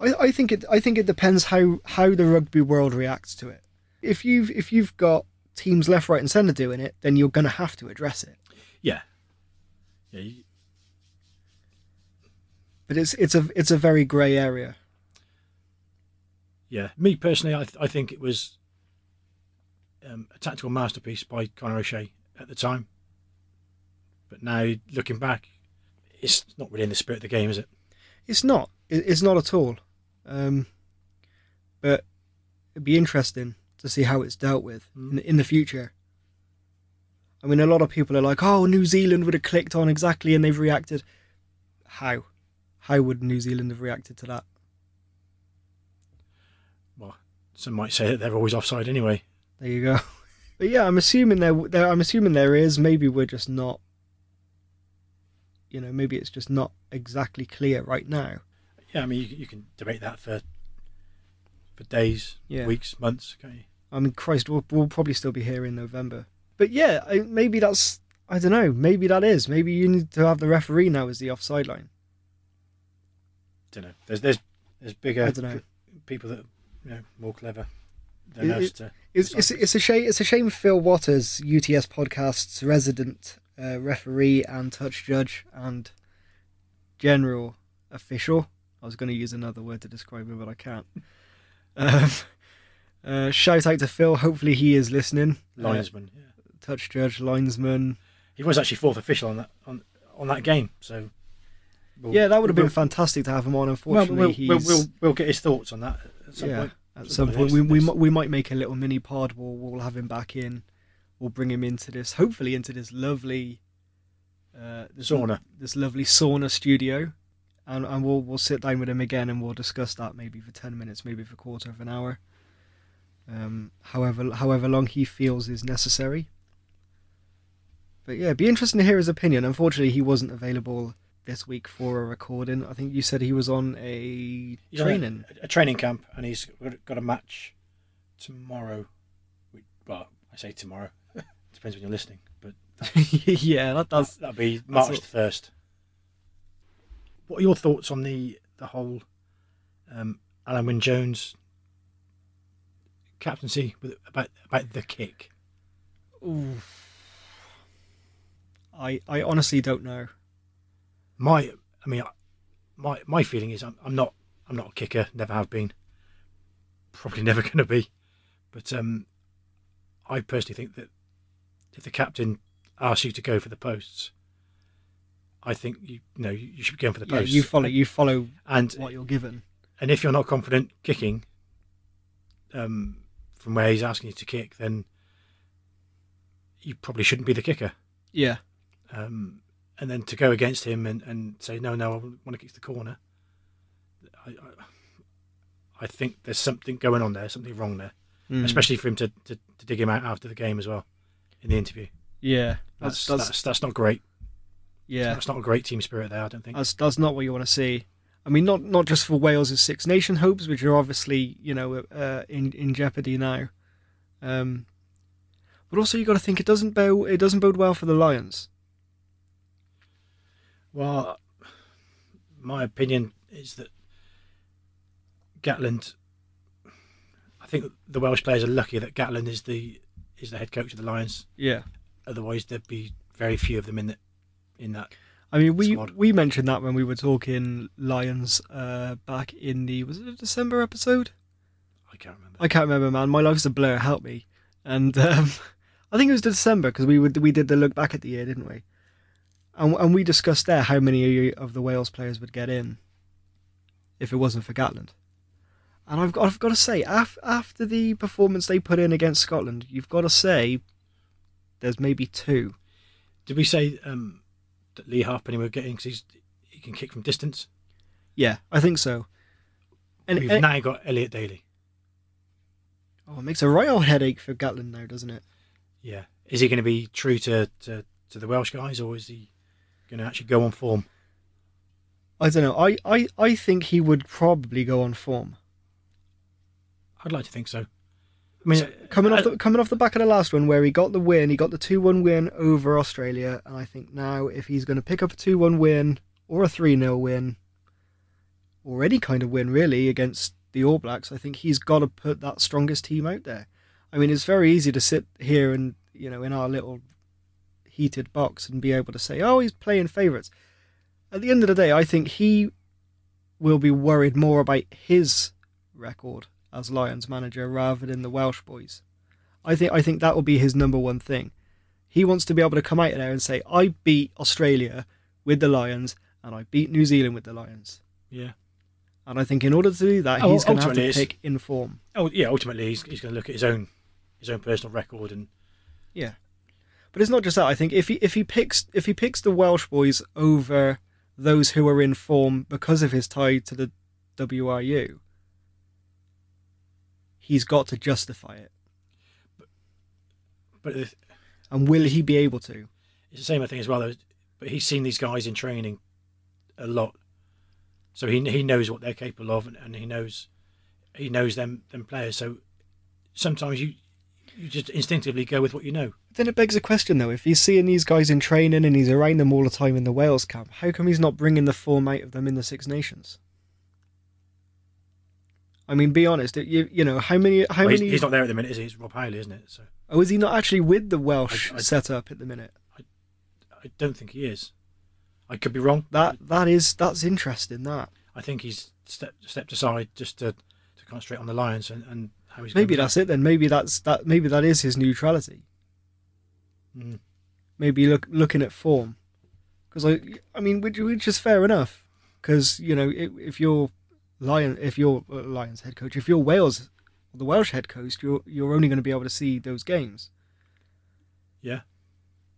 I, I think it I think it depends how, how the rugby world reacts to it. If you've if you've got teams left, right, and centre doing it, then you're going to have to address it. Yeah, yeah. You, But it's it's a it's a very grey area. Yeah, me personally, I, th- I think it was um, a tactical masterpiece by Conor O'Shea at the time. But now, looking back, it's not really in the spirit of the game, is it? It's not. It's not at all. Um, but it'd be interesting to see how it's dealt with in, in the future. I mean, a lot of people are like, "Oh, New Zealand would have clicked on exactly," and they've reacted. How? How would New Zealand have reacted to that? Well, some might say that they're always offside anyway. There you go. But yeah, I'm assuming there, there. I'm assuming there is. Maybe we're just not. You know, maybe it's just not exactly clear right now. Yeah, I mean, you, you can debate that for for days, Yeah. weeks, months. Can't you? I mean, Christ, we'll, we'll probably still be here in November. But yeah, I, maybe that's. I don't know. Maybe that is. Maybe you need to have the referee now as the offside line. Don't know. There's there's there's bigger I dunno. p- people that you know more clever It- than us it- to. It's, it's, it's a shame. It's a shame. Phil Waters, UTS podcast's resident uh, referee and touch judge and general official. I was going to use another word to describe him, but I can't. Um, uh, shout out to Phil. Hopefully, he is listening. Uh, Linesman. yeah. touch judge, linesman. He was actually fourth official on that on on that game. So we'll- Yeah, that would have been we'll- fantastic to have him on. Unfortunately, we'll, he's we'll, we'll, we'll get his thoughts on that at some yeah. point. At Some point we we, we might make a little mini pod. We'll we'll have him back in. We'll bring him into this, hopefully into this lovely uh, this, Sauna. this lovely sauna studio, and and we'll we'll sit down with him again and we'll discuss that maybe for ten minutes, maybe for a quarter of an hour. Um, however however long he feels is necessary. But yeah, it'd be interesting to hear his opinion. Unfortunately, he wasn't available this week for a recording. I think you said he was on a He's on training. a, a training camp, and he's got- a match tomorrow. We- Well, I say tomorrow. Depends when you're listening, but yeah, that does. that'll be March the first. What are your thoughts on the the whole um, Alun Wyn Jones captaincy with about about the kick? Ooh. I I honestly don't know. My, I mean, my my feeling is I'm, I'm not I'm not a kicker. Never have been. Probably never going to be. But um, I personally think that if the captain asks you to go for the posts, I think you, you know you should be going for the Yeah, posts. you follow you follow and what you're given. and if you're not confident kicking um, from where he's asking you to kick, then you probably shouldn't be the kicker. Yeah, Um, and then to go against him and, and say no, no, I want to kick the corner. I, I, I think there's something going on there, something wrong there, Mm. especially for him to, to, to dig him out after the game as well in the interview. yeah. That's That's that's that's, that's, not great. yeah. That's not a great team spirit there. I don't think. That's that's not what you want to see. I mean, not not just for Wales' Six Nation hopes, which are obviously you know uh, in in jeopardy now. Um, But also, you got to think it doesn't bode it doesn't bode well for the Lions. Well, my opinion is that Gatland. I think the Welsh players are lucky that Gatland is the is the head coach of the Lions. Yeah. Otherwise, there'd be very few of them in that in that. I mean, we Squad. we mentioned that when we were talking Lions uh, back in the was it a December episode? I can't remember. I can't remember, man. My life's a blur. Help me. And um, I think it was December because we would we did the look back at the year, didn't we? And and we discussed there how many of the Wales players would get in if it wasn't for Gatland. And I've got I've got to say, af, after the performance they put in against Scotland, you've got to say there's maybe two. Did we say um, that Leigh Halfpenny were getting because he can kick from distance? Yeah, I think so. And, We've and- now got Elliot Daly. oh, it makes a right old headache for Gatland now, doesn't it? Yeah, is he going to be true to, to to the Welsh guys, or is he going to actually go on form? I don't know. I, I, I think he would probably go on form. I'd like to think so. I mean, coming uh, off the, coming off the back of the last one where he got the win, he got the two one win over Australia, and I think now if he's going to pick up a two one win or a three 0 win, or any kind of win really against the All Blacks, I think he's got to put that strongest team out there. I mean, it's very easy to sit here and you know in our little heated box and be able to say, oh, he's playing favourites. At the end of the day, I think he will be worried more about his record as Lions manager rather than the Welsh boys. I think I think that will be his number one thing. He wants to be able to come out there and say, "I beat Australia with the Lions, and I beat New Zealand with the Lions." yeah. And I think in order to do that, Oh, he's going to have to pick in form. Oh, yeah. Ultimately, he's, he's going to look at his own his own personal record and Yeah, but it's not just that. I think if he if he picks if he picks the Welsh boys over those who are in form because of his tie to the WRU, he's got to justify it. but it's And will he be able to? It's the same I think as well. Though, but he's seen these guys in training a lot, so he he knows what they're capable of, and, and he knows he knows them them players. So sometimes you you just instinctively go with what you know. Then it begs a question though: if he's seeing these guys in training and he's around them all the time in the Wales camp, how come he's not bringing the form out of them in the Six Nations? I mean, be honest. You you know how many how Well, he's, many? he's not there at the minute, is he? It's Rob Howley, isn't it? So Oh, is he not actually with the Welsh I- I- setup at the minute? I don't think he is. I could be wrong. That that is that's interesting. That I think he's stepped stepped aside just to, to concentrate on the Lions and, and maybe that's it then. Maybe that's that. Maybe that is his neutrality. Mm. Maybe look looking at form, because I I mean which which is fair enough. Because you know if, if you're Lion if you're uh, Lions head coach, if you're Wales, the Welsh head coach, you're you're only going to be able to see those games. Yeah.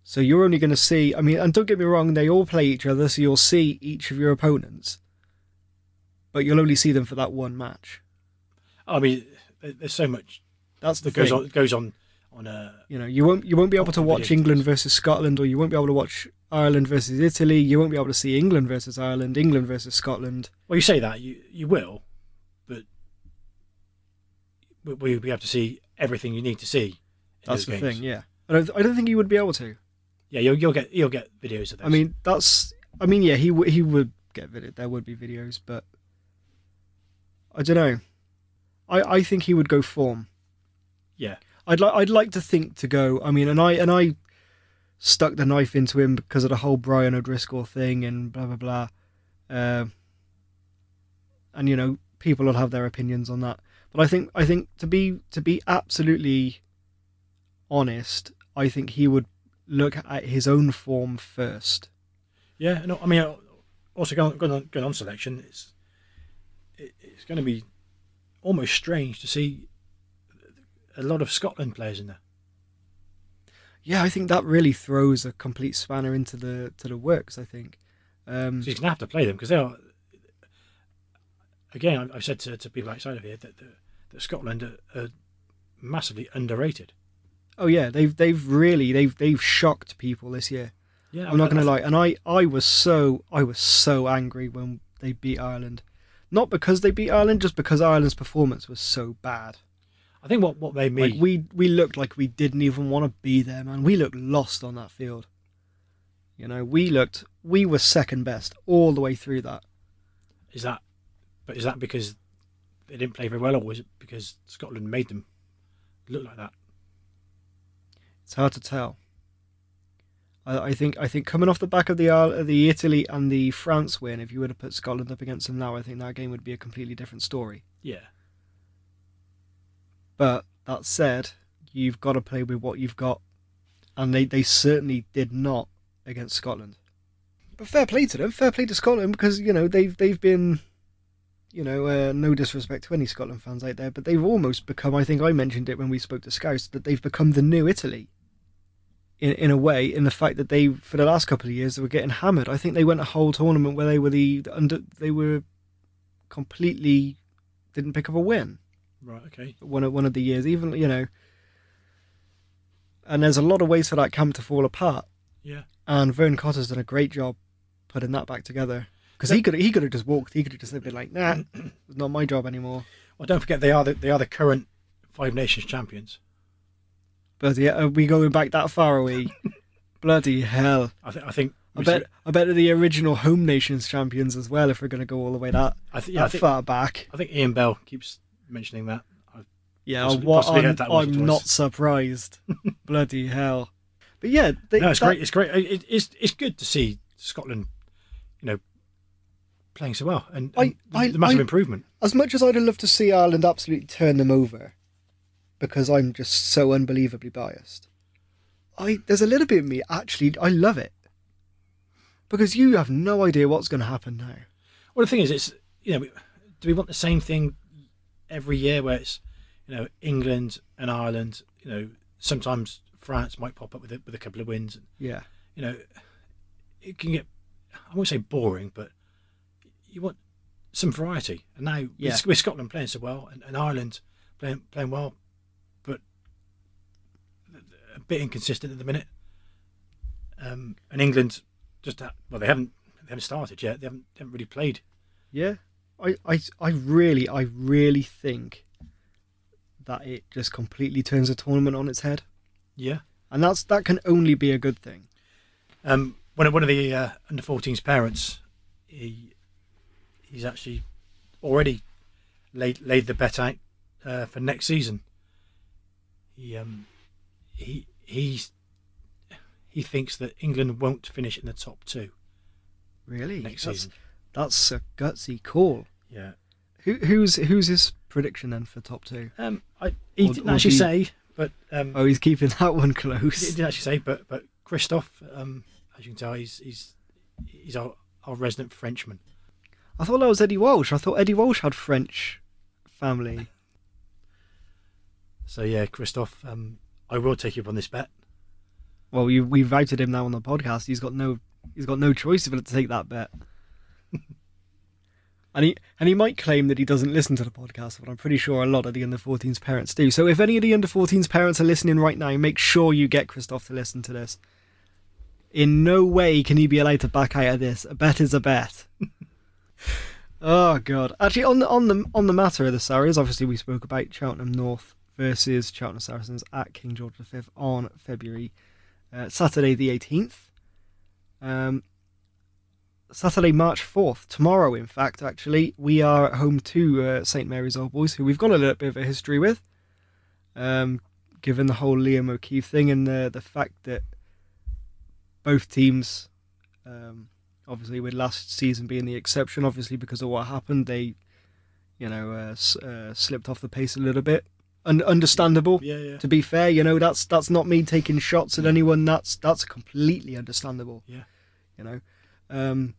So you're only going to see. I mean, and don't get me wrong, they all play each other, so you'll see each of your opponents, but you'll only see them for that one match. I mean, there's so much That's the that goes thing. on goes on on uh, You know, you won't you won't be able to watch England versus Scotland, or you won't be able to watch Ireland versus Italy. You won't be able to see England versus Ireland, England versus Scotland. Well, you say that you you will, but we- we'll be able to see everything you need to see. in That's the games. thing. Yeah, I don't I don't think you would be able to. Yeah, you'll you'll get you'll get videos of those. I mean, that's. I mean, yeah, he he would get video. There would be videos, but I don't know. I I think he would go form. yeah, I'd like I'd like to think to go. I mean, and I and I stuck the knife into him because of the whole Brian O'Driscoll thing and blah blah blah. Uh, and you know, people will have their opinions on that. But I think I think to be to be absolutely honest, I think he would look at his own form first. yeah. No, I mean, uh, also going going on, going on selection, it's it, it's going to be almost strange to see a lot of Scotland players in there. Yeah, I think that really throws a complete spanner into the to the works. I think. Um, So he's going to have to play them because they are. Again, I've- said to, to people outside of here that, that, that Scotland are, are massively underrated. oh yeah, they've they've really they've they've shocked people this year. Yeah, I'm not going to lie, and I I was so I was so angry when they beat Ireland, not because they beat Ireland, just because Ireland's performance was so bad. I think what what made me Like we we looked like we didn't even want to be there, man. We looked lost on that field. You know, we looked we were second best all the way through that. is that, but is that because they didn't play very well, or was it because Scotland made them look like that? It's hard to tell. I, I think I think coming off the back of the uh, the Italy and the France win, if you were to put Scotland up against them now, I think that game would be a completely different story. Yeah, But that said, you've got to play with what you've got, and they, they certainly did not against Scotland. But fair play to them, fair play to Scotland because you know they've they've been, you know, uh, no disrespect to any Scotland fans out there, but they've almost become. I think I mentioned it when we spoke to Scouts that they've become the new Italy. In in a way, in the fact that they for the last couple of years they were getting hammered. I think they went a whole tournament where they were the, under they were completely didn't pick up a win right. Okay. one of one of the years, even you know. And there's a lot of ways for that camp to fall apart. Yeah. And Vern Cotter's done a great job putting that back together. Because he could he could have just walked. He could have just been like, nah, it's not my job anymore. Well, don't forget they are the, they are the current Five Nations champions. But yeah, are we going back that far? Are we? Bloody hell! I think I think I bet I bet the original home nations champions as well. If we're going to go all the way that, I think that I think, far back. I think Ian Bell keeps mentioning that. I, Yeah, Possibly- what possibly I'm, that I'm not surprised. Bloody hell! But yeah, they, no, it's that- great. It's great. It, it's it's good to see Scotland, you know, playing so well and, I- the, I- the massive I- improvement. as much as I'd have loved to see Ireland absolutely turn them over, because I'm just so unbelievably biased. I there's a little bit of me actually I love it because you have no idea what's going to happen now. Well, the thing is, it's you know, do we want the same thing every year where it's you know England and Ireland? You know, sometimes France might pop up with a, with a couple of wins. Yeah, You know, it can get I won't say boring, but you want some variety. And now Yeah. with, Scotland playing so well and, and Ireland playing playing well, bit inconsistent at the minute. Um, and England just ha- well they haven't they haven't started yet. They haven't they haven't really played. yeah. I, I I really I really think that it just completely turns the tournament on its head, Yeah. and that's that can only be a good thing. Um, one of one of the uh, under 14s parents, he he's actually already laid laid the bet out uh, for next season. He um he he's he thinks that England won't finish in the top two Really, next that's, season. that's a gutsy call. Yeah. Who who's who's his prediction then for top two? Um, I he Or- didn't or actually you- say, but um, Oh, he's keeping that one close. he didn't actually say, but but Christophe, um, as you can tell, he's he's he's our, our resident Frenchman. I thought that was Eddie Walsh. I thought Eddie Walsh had French family. So yeah, Christophe, um, I will take you up on this bet. Well, you, we've outed him now on the podcast. He's got no he's got no choice but to take that bet. and he and he might claim that he doesn't listen to the podcast, but I'm pretty sure a lot of the under 14s parents do. So if any of the under 14s parents are listening right now, make sure you get Christoph to listen to this. In no way can he be allowed to back out of this. A bet is a bet. oh god. Actually, on the on the on the matter of the Sarries, obviously we spoke about Cheltenham North versus Cheltenham Saracens at King George V on February uh, Saturday the 18th. Um, Saturday, March 4th, tomorrow, in fact, actually, we are at home to uh, St Mary's Old Boys, who we've got a little bit of a history with, um, given the whole Liam O'Keefe thing and the, the fact that both teams, um, obviously, with last season being the exception, obviously, because of what happened, they, you know, uh, uh, slipped off the pace a little bit. Un- understandable Yeah, yeah. to be fair, you know that's that's not me taking shots at anyone. That's that's completely understandable. Yeah. you know. Um,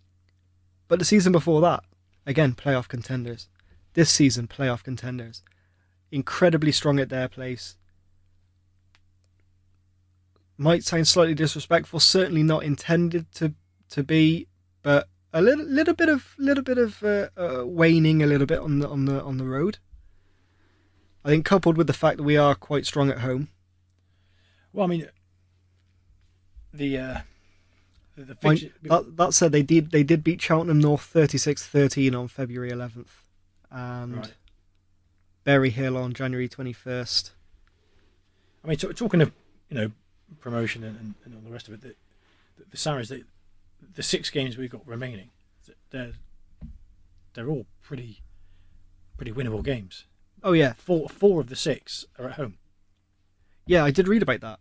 but the season before that, again, playoff contenders. This season, playoff contenders. Incredibly strong at their place. Might sound slightly disrespectful. Certainly not intended to to be, but a little little bit of little bit of uh, uh, waning a little bit on the on the on the road. I think coupled with the fact that we are quite strong at home. Well, I mean, the uh, the, the Mind- that, that said, they did they did beat Cheltenham North 36-13 on February 11th, and Right. Berry Hill on January 21st. I mean, t- talking of you know promotion and, and, and all the rest of it, the, the, the the, the six games we've got remaining, they're they're all pretty pretty winnable games. Oh yeah, Four four of the six are at home. yeah, I did read about that.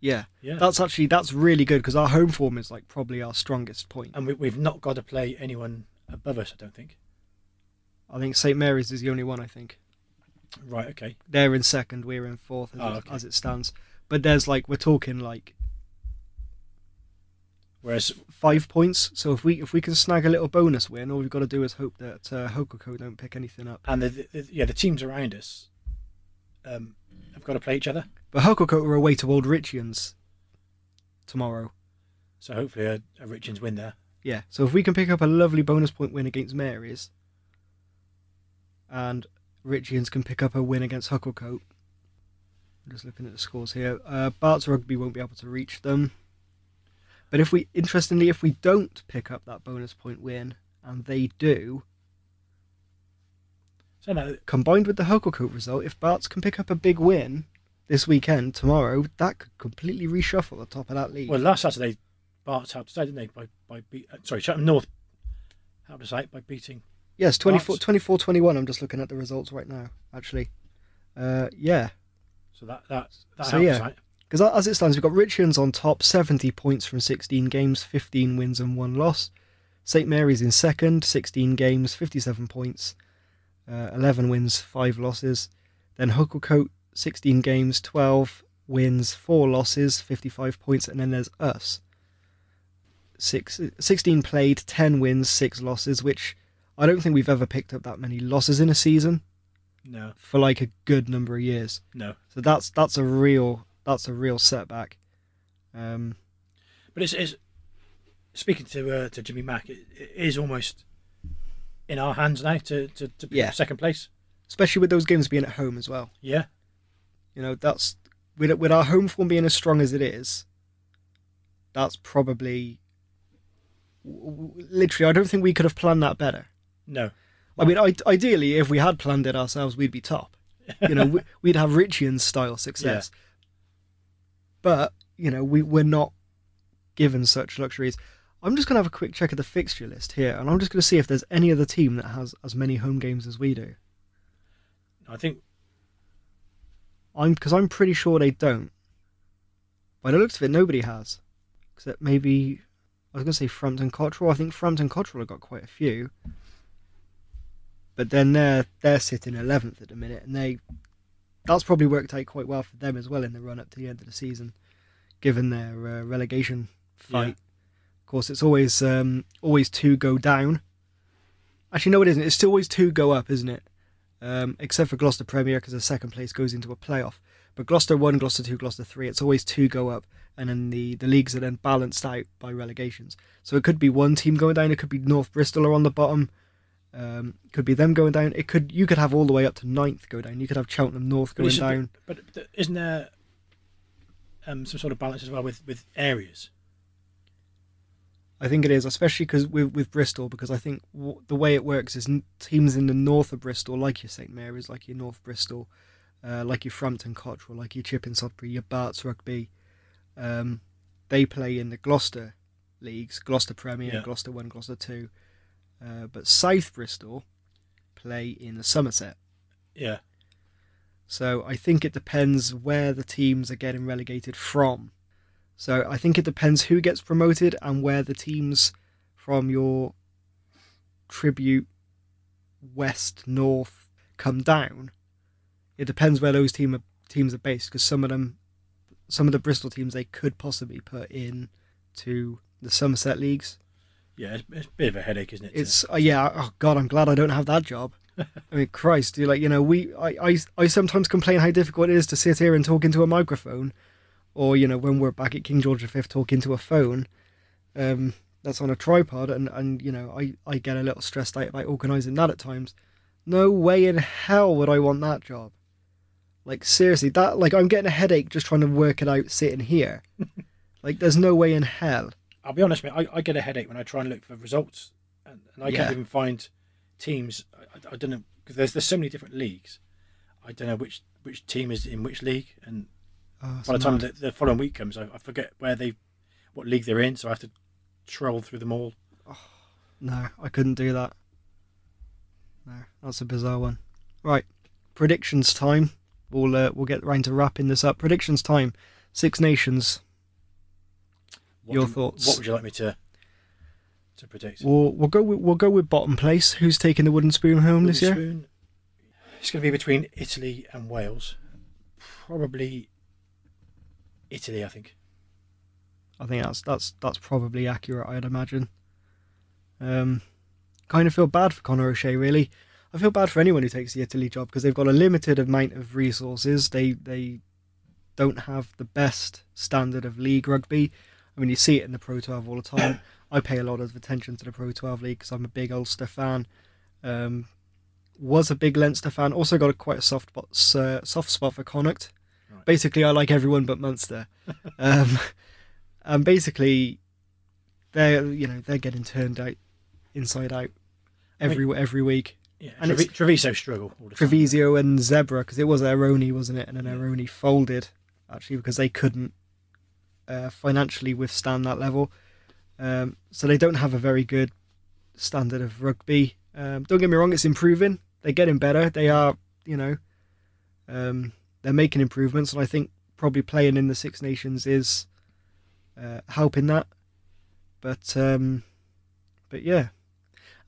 Yeah, Yeah, that's actually that's really good because our home form is like probably our strongest point. and we, we've not got to play anyone above us. I don't think. I think St Mary's is the only one. I think Right. Okay. they're in second, we're in fourth as, Oh, it, okay. as it stands. But there's like we're talking like Whereas five points. So if we if we can snag a little bonus win, all we've got to do is hope that uh, Hokoko don't pick anything up. and the, the yeah the teams around us um, have got to play each other. But Hokoko are away to Old Richians tomorrow. So hopefully a, a Richians win there. Yeah. So if we can pick up a lovely bonus point win against Mary's, and Richians can pick up a win against Hucclecote. I'm just looking at the scores here. Uh, Bart's Rugby won't be able to reach them. But if we, interestingly, if we don't pick up that bonus point win, and they do, So no, combined with the Hucclecote result, if Bart's can pick up a big win this weekend, tomorrow, that could completely reshuffle the top of that league. well last Saturday, Barts helped us out, didn't they? By by beat, uh, sorry, Cheltenham North helped us out by beating. Yes, 24, 24 21. I'm just looking at the results right now, actually. Uh, yeah. So that that that So, helped us yeah. out. Because as it stands, we've got Richians on top, 70 points from 16 games, 15 wins and 1 loss. St Mary's in second, 16 games, 57 points, uh, 11 wins, 5 losses. Then Hucclecote, 16 games, 12 wins, 4 losses, 55 points. And then there's us. Six, 16 played, 10 wins, 6 losses, which I don't think we've ever picked up that many losses in a season No, for like a good number of years. no, So that's that's a real that's a real setback. Um, but it's, it's speaking to uh, to Jimmy Mack. It, it is almost in our hands now to to, to pick Yeah. second place. especially with those games being at home as well. Yeah, You know, that's with with our home form being as strong as it is. That's probably literally. I don't think we could have planned that better. no, I mean, I, ideally, if we had planned it ourselves, we'd be top. You know, we, we'd have Richian style success. But you know, we we're not given such luxuries. I'm just gonna have a quick check of the fixture list here, and I'm just gonna see if there's any other team that has as many home games as we do. I think I'm because I'm pretty sure they don't. By the looks of it, nobody has. Except maybe I was going to say Frampton Cotterell. I think Frampton Cotterell have got quite a few. But then they're they're sitting eleventh at the minute, and they that's probably worked out quite well for them as well in the run up to the end of the season, given their uh, relegation fight. Yeah. Of course, it's always um, always two go down. Actually, no, it isn't. It's still always two go up, isn't it? um, except for Gloucester Premier because the second place goes into a playoff. But Gloucester 1, Gloucester 2, Gloucester 3, it's always two go up, and then the, the leagues are then balanced out by relegations. So it could be one team going down, it could be North Bristol are on the bottom, um, could be them going down. It could you could have all the way up to ninth go down. You could have Cheltenham North going it's- down. But, but isn't there um, some sort of balance as well with, with areas? I think it is, especially because with with Bristol, because I think w- the way it works is n- teams in the north of Bristol, like your St Mary's, like your North Bristol, uh, like your Frampton Cotterell, like your Chipping Sodbury, your Barts Rugby, um, they play in the Gloucester leagues, Gloucester Premier, Yeah. Gloucester One, Gloucester Two, uh, but South Bristol play in the Somerset. Yeah. So I think it depends where the teams are getting relegated from. So I think it depends who gets promoted and where the teams from your tribute west north come down. It depends where those team are, teams are based because some of them, some of the Bristol teams they could possibly put in to the Somerset leagues. Yeah, it's, it's a bit of a headache, isn't it? It's uh, yeah. Oh God, I'm glad I don't have that job. I mean, Christ, you like you know we I, I I sometimes complain how difficult it is to sit here and talk into a microphone, or you know when we're back at King George V talking into a phone, um, that's on a tripod, and and you know I I get a little stressed out about organising that at times. No way in hell would I want that job. Like seriously, that like I'm getting a headache just trying to work it out sitting here. like there's no way in hell. I'll be honest, mate. I, I get a headache when I try and look for results, and, and I Yeah. can't even find teams. I, I, don't know because there's there's so many different leagues, I don't know which which team is in which league, and Oh, by the time mad. the, the following week comes, I, I forget where they, what league they're in, so I have to troll through them all. No, I couldn't do that. No, that's a bizarre one. Right, predictions time. We'll uh, we'll get round to wrapping this up. Predictions time. Six Nations. What Your do- thoughts? What would you like me to to predict? We'll we'll go with, we'll go with bottom place. Who's taking the wooden spoon home this year? Wooden spoon. It's going to be between Italy and Wales. Probably Italy, I think. I think that's that's that's probably accurate. I'd imagine. Um, kind of feel bad for Conor O'Shea. Really, I feel bad for anyone who takes the Italy job because they've got a limited amount of resources. They they don't have the best standard of league rugby. I mean, you see it in the Pro 12 all the time. I pay a lot of attention to the Pro 12 league because I'm a big Ulster fan. Um, was a big Leinster fan. Also got a quite a soft spot, uh, soft spot for Connacht. Right. Basically, I like everyone but Munster. um, and basically, they're you know they're getting turned out inside out every every week. Yeah, And Trevi- Treviso struggle all the time. Treviso and Zebre because it was Aironi, wasn't it? And then Yeah. Aironi folded actually because they couldn't uh, financially withstand that level. Um, so they don't have a very good standard of rugby. Um, don't get me wrong, it's improving. They're getting better. They are, you know, um, they're making improvements, and I think probably playing in the Six Nations is uh, helping that. But um, but yeah,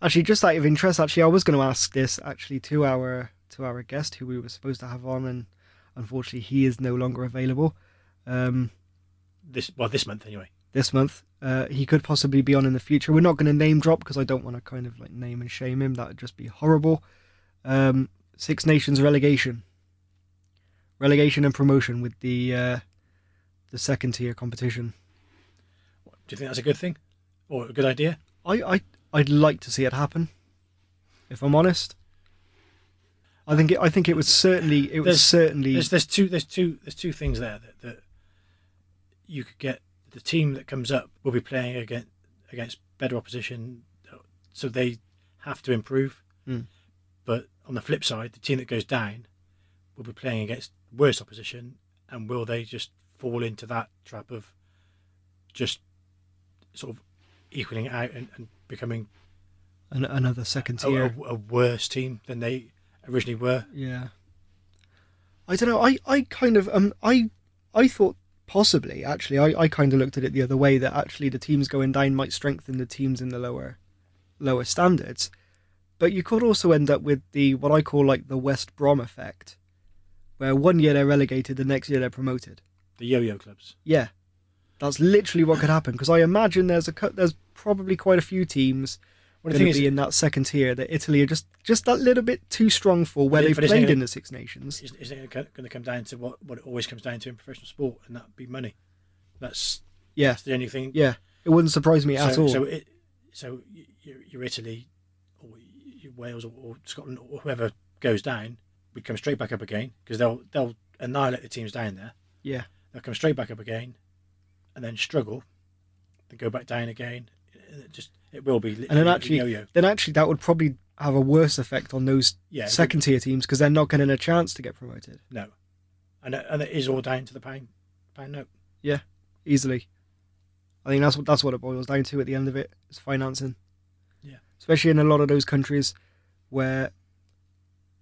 actually, just out of interest, actually, I was going to ask this actually to our to our guest who we were supposed to have on, and unfortunately, he is no longer available. Um, This well, this month anyway. this month. Uh, he could possibly be on in the future. We're not going to name drop because I don't want to kind of like name and shame him. That would just be horrible. Um, Six Nations relegation, relegation and promotion with the uh, the second tier competition. What, Do you think that's a good thing or a good idea? I, I I'd like to see it happen. If I'm honest, I think it, I think it was certainly it was There's- certainly There's there's two there's two there's two things there that, that you could get. The team that comes up will be playing against against better opposition, so they have to improve. Mm. But on the flip side, the team that goes down will be playing against worse opposition, and will they just fall into that trap of just sort of equaling out and, and becoming an, another second a, tier. a, a worse team than they originally were? Yeah. I don't know. I, I kind of um I I thought possibly actually I, I kind of looked at it the other way that actually the teams going down might strengthen the teams in the lower lower standards. But you could also end up with the what I call like the West Brom effect, where one year they're relegated, the next year they're promoted. The yo-yo clubs. Yeah, that's literally what could happen. Because I imagine there's a there's probably quite a few teams Well, the thing is, in that second tier that Italy are just just that little bit too strong for where But they've but isn't played in the Six Nations. is, is it going to come down to what, what it always comes down to in professional sport, and that'd be money. That's Yeah, that's the only thing. yeah, it wouldn't surprise me at all. So, it, so your, Italy, or your Wales, or, or Scotland, or whoever goes down, would come straight back up again because they'll they'll annihilate the teams down there. yeah, They'll come straight back up again, and then struggle, then go back down again. And just it will be. and then actually, yo-yo. then actually that would probably have a worse effect on those Yeah, second tier teams because they're not getting a chance to get promoted no, and it- and it is all down to the pound pound note. Yeah, easily. I think that's what that's what it boils down to at the end of it. is financing. Yeah. especially in a lot of those countries where,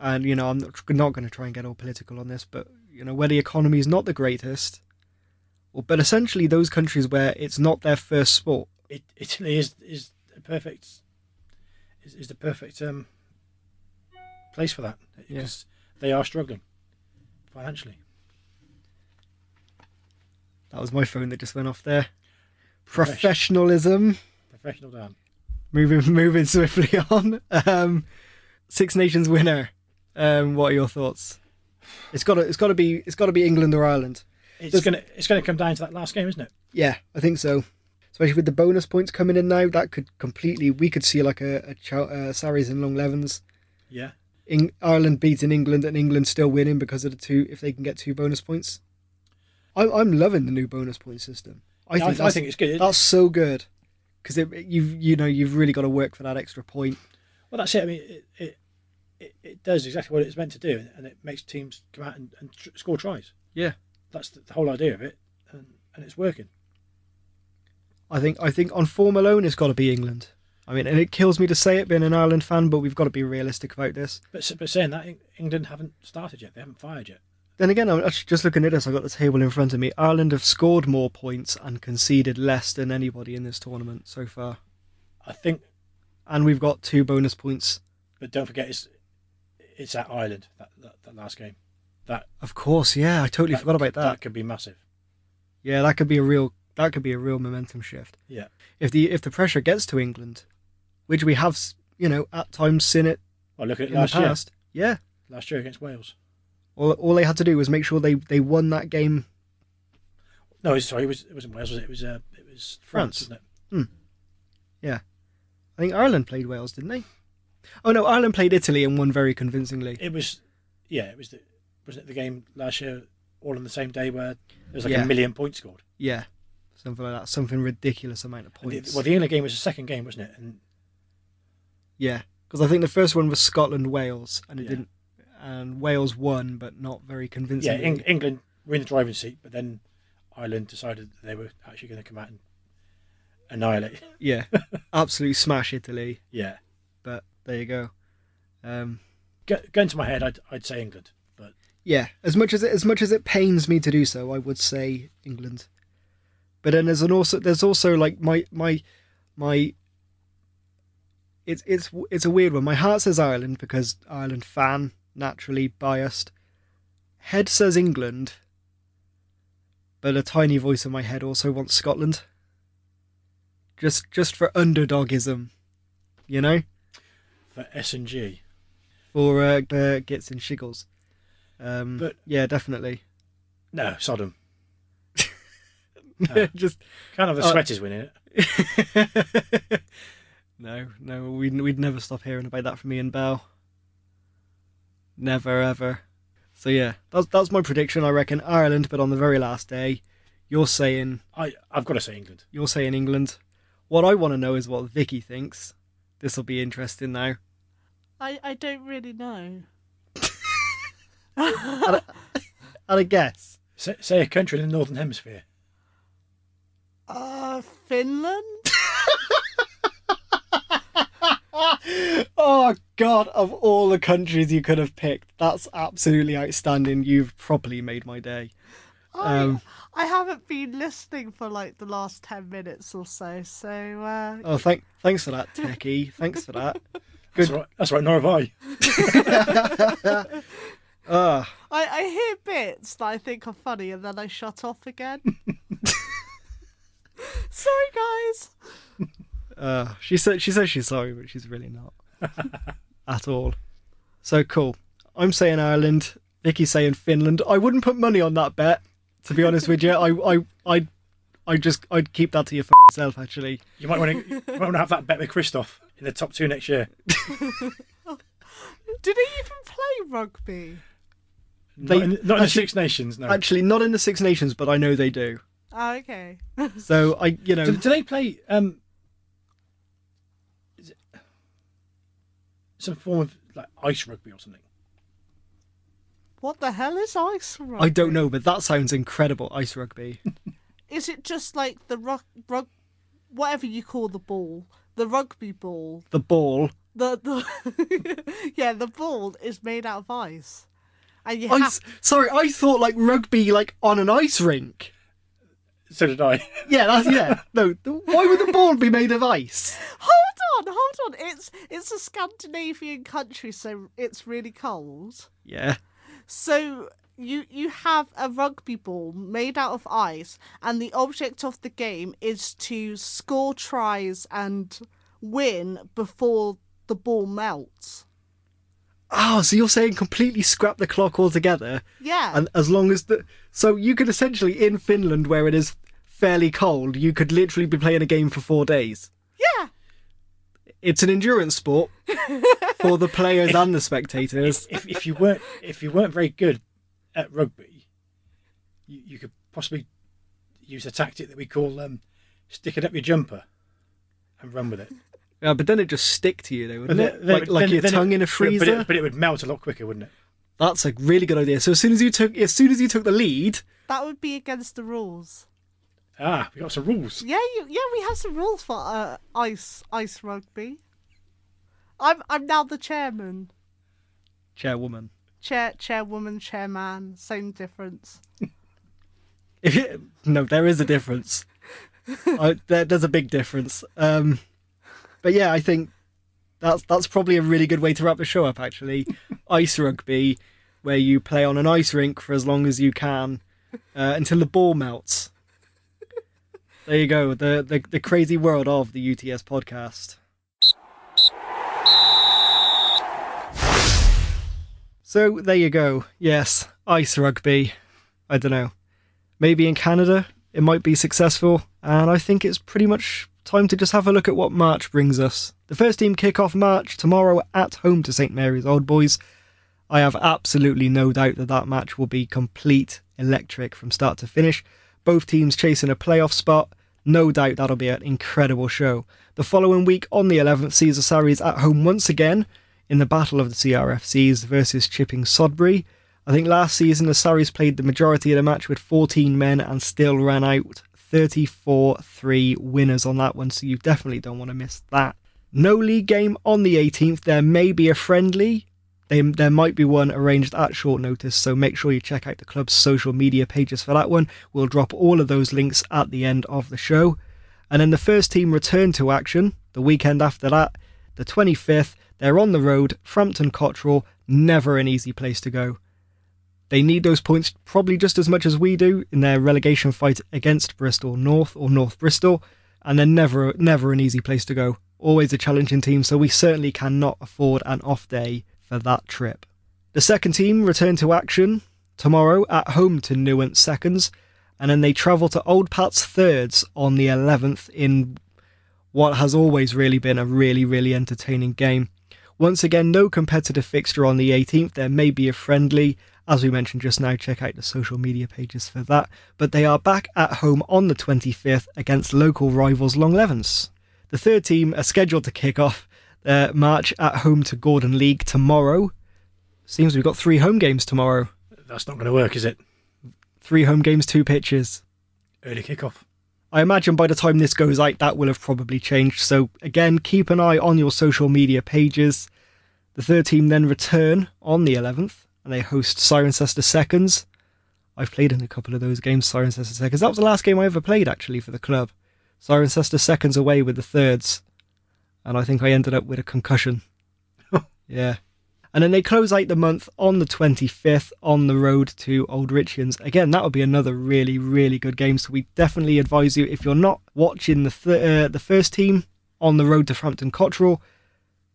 and you know, I'm not, not going to try and get all political on this, but you know, where the economy is not the greatest, or but essentially those countries where it's not their first sport. it, Italy is is perfect is, is the perfect um, place for that Yeah. because they are struggling financially. That was my phone that just went off there. Professionalism. Professional Dan. Moving moving swiftly on. Um, Six Nations winner. Um, what are your thoughts? It's got to it's got to be it's got to be England or Ireland. It's gonna it's gonna come down to that last game, isn't it? Yeah, I think so. Especially with the bonus points coming in now, that could completely we could see like a, a Chow- uh, Sarries and Longlevens. Yeah. In, Ireland beating England and England still winning because of the two if they can get two bonus points. I'm I'm loving the new bonus point system. I Yeah, think I, I think it's good. that's so good because you've you know you've really got to work for that extra point. well, that's it. I mean, it, it it, it does exactly what it's meant to do, and it makes teams come out and, and tr- score tries. Yeah. That's the, the whole idea of it, and, and it's working. I think I think on form alone, it's got to be England. I mean, and it kills me to say it, being an Ireland fan, but we've got to be realistic about this. But, but saying that, England haven't started yet. They haven't fired yet. Then again, I'm actually just looking at this. I've got the table in front of me. Ireland have scored more points and conceded less than anybody in this tournament so far, I think, and we've got two bonus points. but don't forget, it's it's at Ireland that, that, that last game. That Of course, yeah, I totally forgot about that. That could be massive. Yeah, that could be a real that could be a real momentum shift. Yeah. If the if the pressure gets to England, which we have, you know, at times seen it Well, look at in the last year. past. Yeah. Last year against Wales. All, all they had to do was make sure they, they won that game. No, sorry, it was it wasn't Wales. Was it? it was uh, it was France, France. wasn't it? Yeah. I think Ireland played Wales, didn't they? Oh no, Ireland played Italy and won very convincingly. It was, yeah, it was the wasn't it the game last year all on the same day where there was like Yeah. a million points scored. Yeah. Something like that. Something ridiculous amount of And the- points. well, the England game was the second game, wasn't it? And Yeah, because I think the first one was Scotland Wales, and it Yeah. didn't. And Wales won, but not very yeah, convincingly. Eng- England were in the driving seat, but then Ireland decided that they were actually going to come out and annihilate. yeah, absolutely smash Italy. Yeah, But there you go. Um, Go, going to my head, I'd, I'd say England, but yeah, as much as it, as much as it pains me to do so, I would say England. But then there's an also there's also like my my my. It's it's it's a weird one. My heart says Ireland because Ireland fan naturally biased. Head says England. But a tiny voice in my head also wants Scotland. Just just for underdogism, you know, for S and G, for uh, uh, gets and shiggles. Um, But- yeah, definitely. no, Sodom. just Can't have the Uh, sweaters winning it. no, no, we'd we'd never stop hearing about that from Ian Bell. Never ever. So yeah, that's that's my prediction. I reckon Ireland, but on the very last day, you're saying I I've got to say England. you're saying England. What I want to know is what Vicky thinks. This will be interesting now. I, I don't really know. And I guess. Say, say a country in the northern hemisphere. Uh, Finland? Oh God! Of all the countries you could have picked, that's absolutely outstanding. You've properly made my day. I, Um, I haven't been listening for like the last 10 minutes or so, so uh, Oh, thank, thanks for that, Techie. Thanks for that. That's right. That's right. Nor have I. Ah, I, I hear bits that I think are funny and then I shut off again. Sorry, guys. uh, she said she says she's sorry, but she's really not at all. So cool. I'm saying Ireland. Vicky's saying Finland. I wouldn't put money on that bet, to be honest with you. I, I, I, I just, I'd keep that to yourself. Actually, You might want to. Might want to have that bet with Christoph in the top two next year. Did he even play rugby? They- not in, not in the actually- Six Nations. No. actually, not in the Six Nations, but I know they do. Oh, okay. So I, you know, do, do they play um, is it some form of like ice rugby or something? what the hell is ice rugby? I don't know, but that sounds incredible. Ice rugby. Is it just like the rug, rug whatever you call the ball, the rugby ball? The ball. The the yeah, the ball is made out of ice, and you have Sorry, I thought like rugby, like on an ice rink. So did I. Yeah, that's yeah. No, why would the ball be made of ice? Hold on, hold on. It's it's a Scandinavian country, so it's really cold. Yeah. So you you have a rugby ball made out of ice, and the object of the game is to score tries and win before the ball melts. Oh, so you're saying completely scrap the clock altogether, Yeah. and as long as the so you could essentially in Finland where it is fairly cold, you could literally be playing a game for four days. yeah. It's an endurance sport for the players and the spectators. If, if you weren't if you weren't very good at rugby, you, you could possibly use a tactic that we call um, stick it up your jumper and run with it. Yeah, but then it just stick to you, though, wouldn't But it? then- then- like like your then it- tongue in a but- freezer. But it, but it would melt a lot quicker, wouldn't it? That's a really good idea. So as soon as you took, as soon as you took the lead, That would be against the rules. Ah, we got some rules. Yeah, you, yeah, we have some rules for uh, ice ice rugby. I'm I'm now the chairman, chairwoman. chair chairwoman, chairman, same difference. If it- no, there is a difference. I, there, there's a big difference. Um, but yeah, I think that's that's probably a really good way to wrap the show up. Actually, ice rugby, where you play on an ice rink for as long as you can uh, until the ball melts. There you go. The, the the crazy world of the UTS podcast. So there you go. Yes, ice rugby. I don't know. Maybe in Canada it might be successful, and I think it's pretty much time to just have a look at what March brings us. The first team kick off March tomorrow at home to St Mary's Old Boys. I have absolutely no doubt that that match will be complete electric from start to finish. Both teams chasing a playoff spot. No doubt that'll be an incredible show. The following week on the 11th sees the Sarries at home once again in the battle of the CRFCs versus Chipping Sodbury. I think last season the Sarries played the majority of the match with 14 men and still ran out 34 3 winners on that one, so you definitely don't want to miss that. No league game on the 18th. There may be a friendly. They, there might be one arranged at short notice, so make sure you check out the club's social media pages for that one. We'll drop all of those links at the end of the show. And then the first team return to action the weekend after that, the 25th. They're on the road, Frampton Cotterell, never an easy place to go. They need those points probably just as much as we do in their relegation fight against Bristol North or North Bristol, and they're never never an easy place to go. Always a challenging team, so we certainly cannot afford an off day for that trip. The second team return to action tomorrow at home to Newent Seconds, and then they travel to Old Pat's Thirds on the 11th in what has always really been a really, really entertaining game. Once again, no competitive fixture on the 18th. There may be a friendly. As we mentioned just now, check out the social media pages for that. But they are back at home on the 25th against local rivals Longlevens. The third team are scheduled to kick off their march at home to Gordon League tomorrow. Seems we've got three home games tomorrow. That's not going to work, is it? Three home games, two pitches. Early kickoff. I imagine by the time this goes out, that will have probably changed. So, again, keep an eye on your social media pages. The third team then return on the 11th and they host Cirencester Seconds. I've played in a couple of those games, Cirencester Seconds. That was the last game I ever played, actually, for the club. Cirencester Seconds away with the thirds. And I think I ended up with a concussion. yeah. And then they close out the month on the 25th on the road to Old Richians. Again, that would be another really, really good game. So we definitely advise you, if you're not watching the th- uh, the first team on the road to Frampton Cotterell,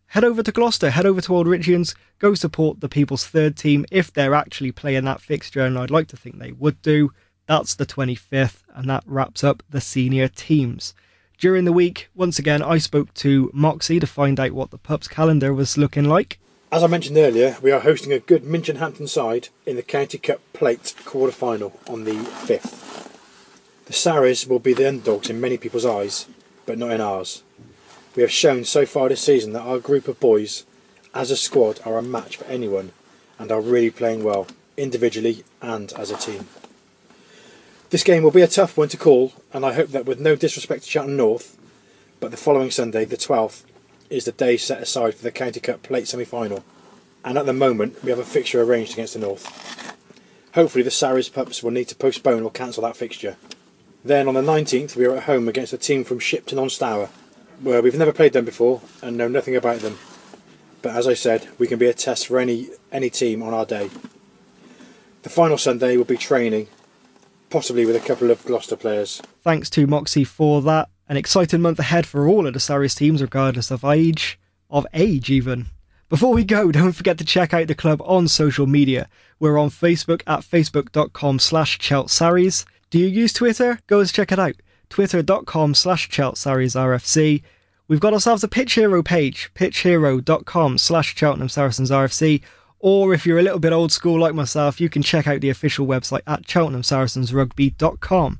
head over to Gloucester, head over to Old Richians, go support the People's Third team if they're actually playing that fixture, and I'd like to think they would do. That's the 25th, and that wraps up the senior teams. During the week, once again, I spoke to Moxie to find out what the Pups calendar was looking like. As I mentioned earlier, we are hosting a good Minchinhampton side in the County Cup Plate quarter final on the 5th. The Sarries will be the underdogs in many people's eyes, but not in ours. We have shown so far this season that our group of boys, as a squad, are a match for anyone and are really playing well, individually and as a team. This game will be a tough one to call, and I hope that with no disrespect to Cheltenham North, but the following Sunday, the 12th, is the day set aside for the County Cup Plate semi final, and at the moment we have a fixture arranged against the North. Hopefully, the Sarries Pups will need to postpone or cancel that fixture. Then on the 19th, we are at home against a team from Shipston on Stour, where we've never played them before and know nothing about them. But as I said, we can be a test for any any team on our day. The final Sunday will be training, possibly with a couple of Gloucester players. Thanks to Moxie for that. An exciting month ahead for all of the Sarries teams, regardless of age, of age even. Before we go, don't forget to check out the club on social media. We're on Facebook at facebook.com slash cheltsaris. Do you use Twitter? Go and check it out. Twitter.com slash cheltsarisrfc. We've got ourselves a Pitch Hero page, pitchhero.com slash Cheltenham Saracens RFC. Or if you're a little bit old school like myself, you can check out the official website at cheltenhamsaracensrugby.com.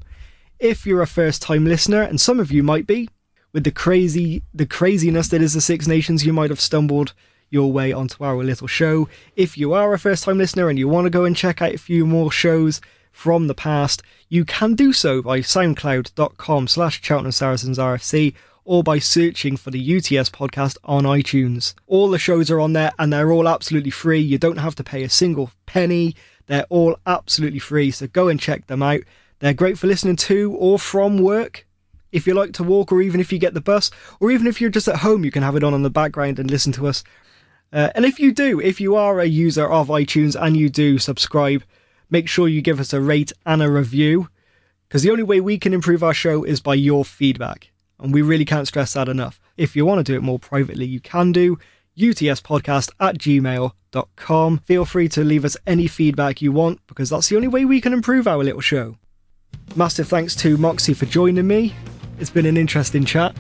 If you're a first time listener, and some of you might be, with the crazy the craziness that is the Six Nations, you might have stumbled your way onto our little show. If you are a first time listener and you want to go and check out a few more shows from the past, you can do so by soundcloud.com slash Cheltenham Saracens RFC or by searching for the UTS podcast on iTunes. All the shows are on there and they're all absolutely free. You don't have to pay a single penny. They're all absolutely free, so go and check them out. They're great for listening to or from work. If you like to walk, or even if you get the bus, or even if you're just at home, you can have it on in the background and listen to us. Uh, and if you do, if you are a user of iTunes and you do subscribe, make sure you give us a rate and a review, because the only way we can improve our show is by your feedback. And we really can't stress that enough. If you want to do it more privately, you can do utspodcast at gmail.com. Feel free to leave us any feedback you want, because that's the only way we can improve our little show. Massive thanks to Moxie for joining me. It's been an interesting chat.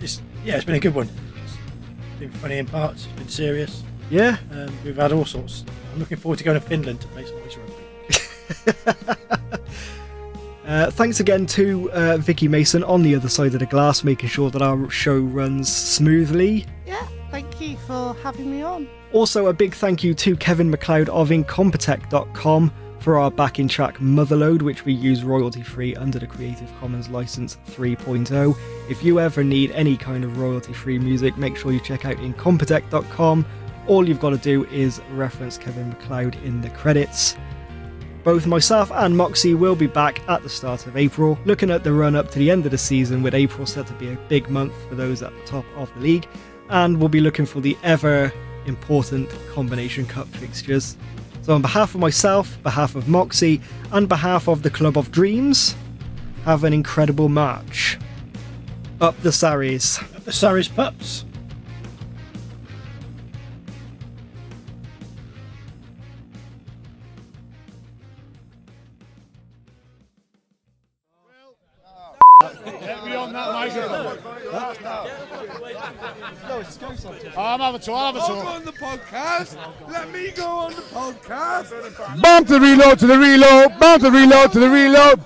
It's, yeah, it's been a good one. It's been funny in parts, it's been serious. Yeah. Um, we've had all sorts. I'm looking forward to going to Finland to play some ice rugby. Uh, thanks again to uh, Vicky Mason on the other side of the glass, making sure that our show runs smoothly. Yeah, thank you for having me on. Also, a big thank you to Kevin MacLeod of Incompetech.com for our backing track Motherlode, which we use royalty free under the Creative Commons License 3.0. If you ever need any kind of royalty free music, make sure you check out Incompetech.com. All you've got to do is reference Kevin MacLeod in the credits. Both myself and Moxie will be back at the start of April, looking at the run up to the end of the season, with April set to be a big month for those at the top of the league, and we'll be looking for the ever important Combination Cup fixtures. So, on behalf of myself, behalf of Moxie, and behalf of the Club of Dreams, have an incredible march. Up the Sarries. Up the Sarries Pups. Get me on that microphone. I'm having to, I'll have a I'll talk. go on the podcast. Let me go on the podcast. Bump the reload to the reload. Bump the reload to the reload.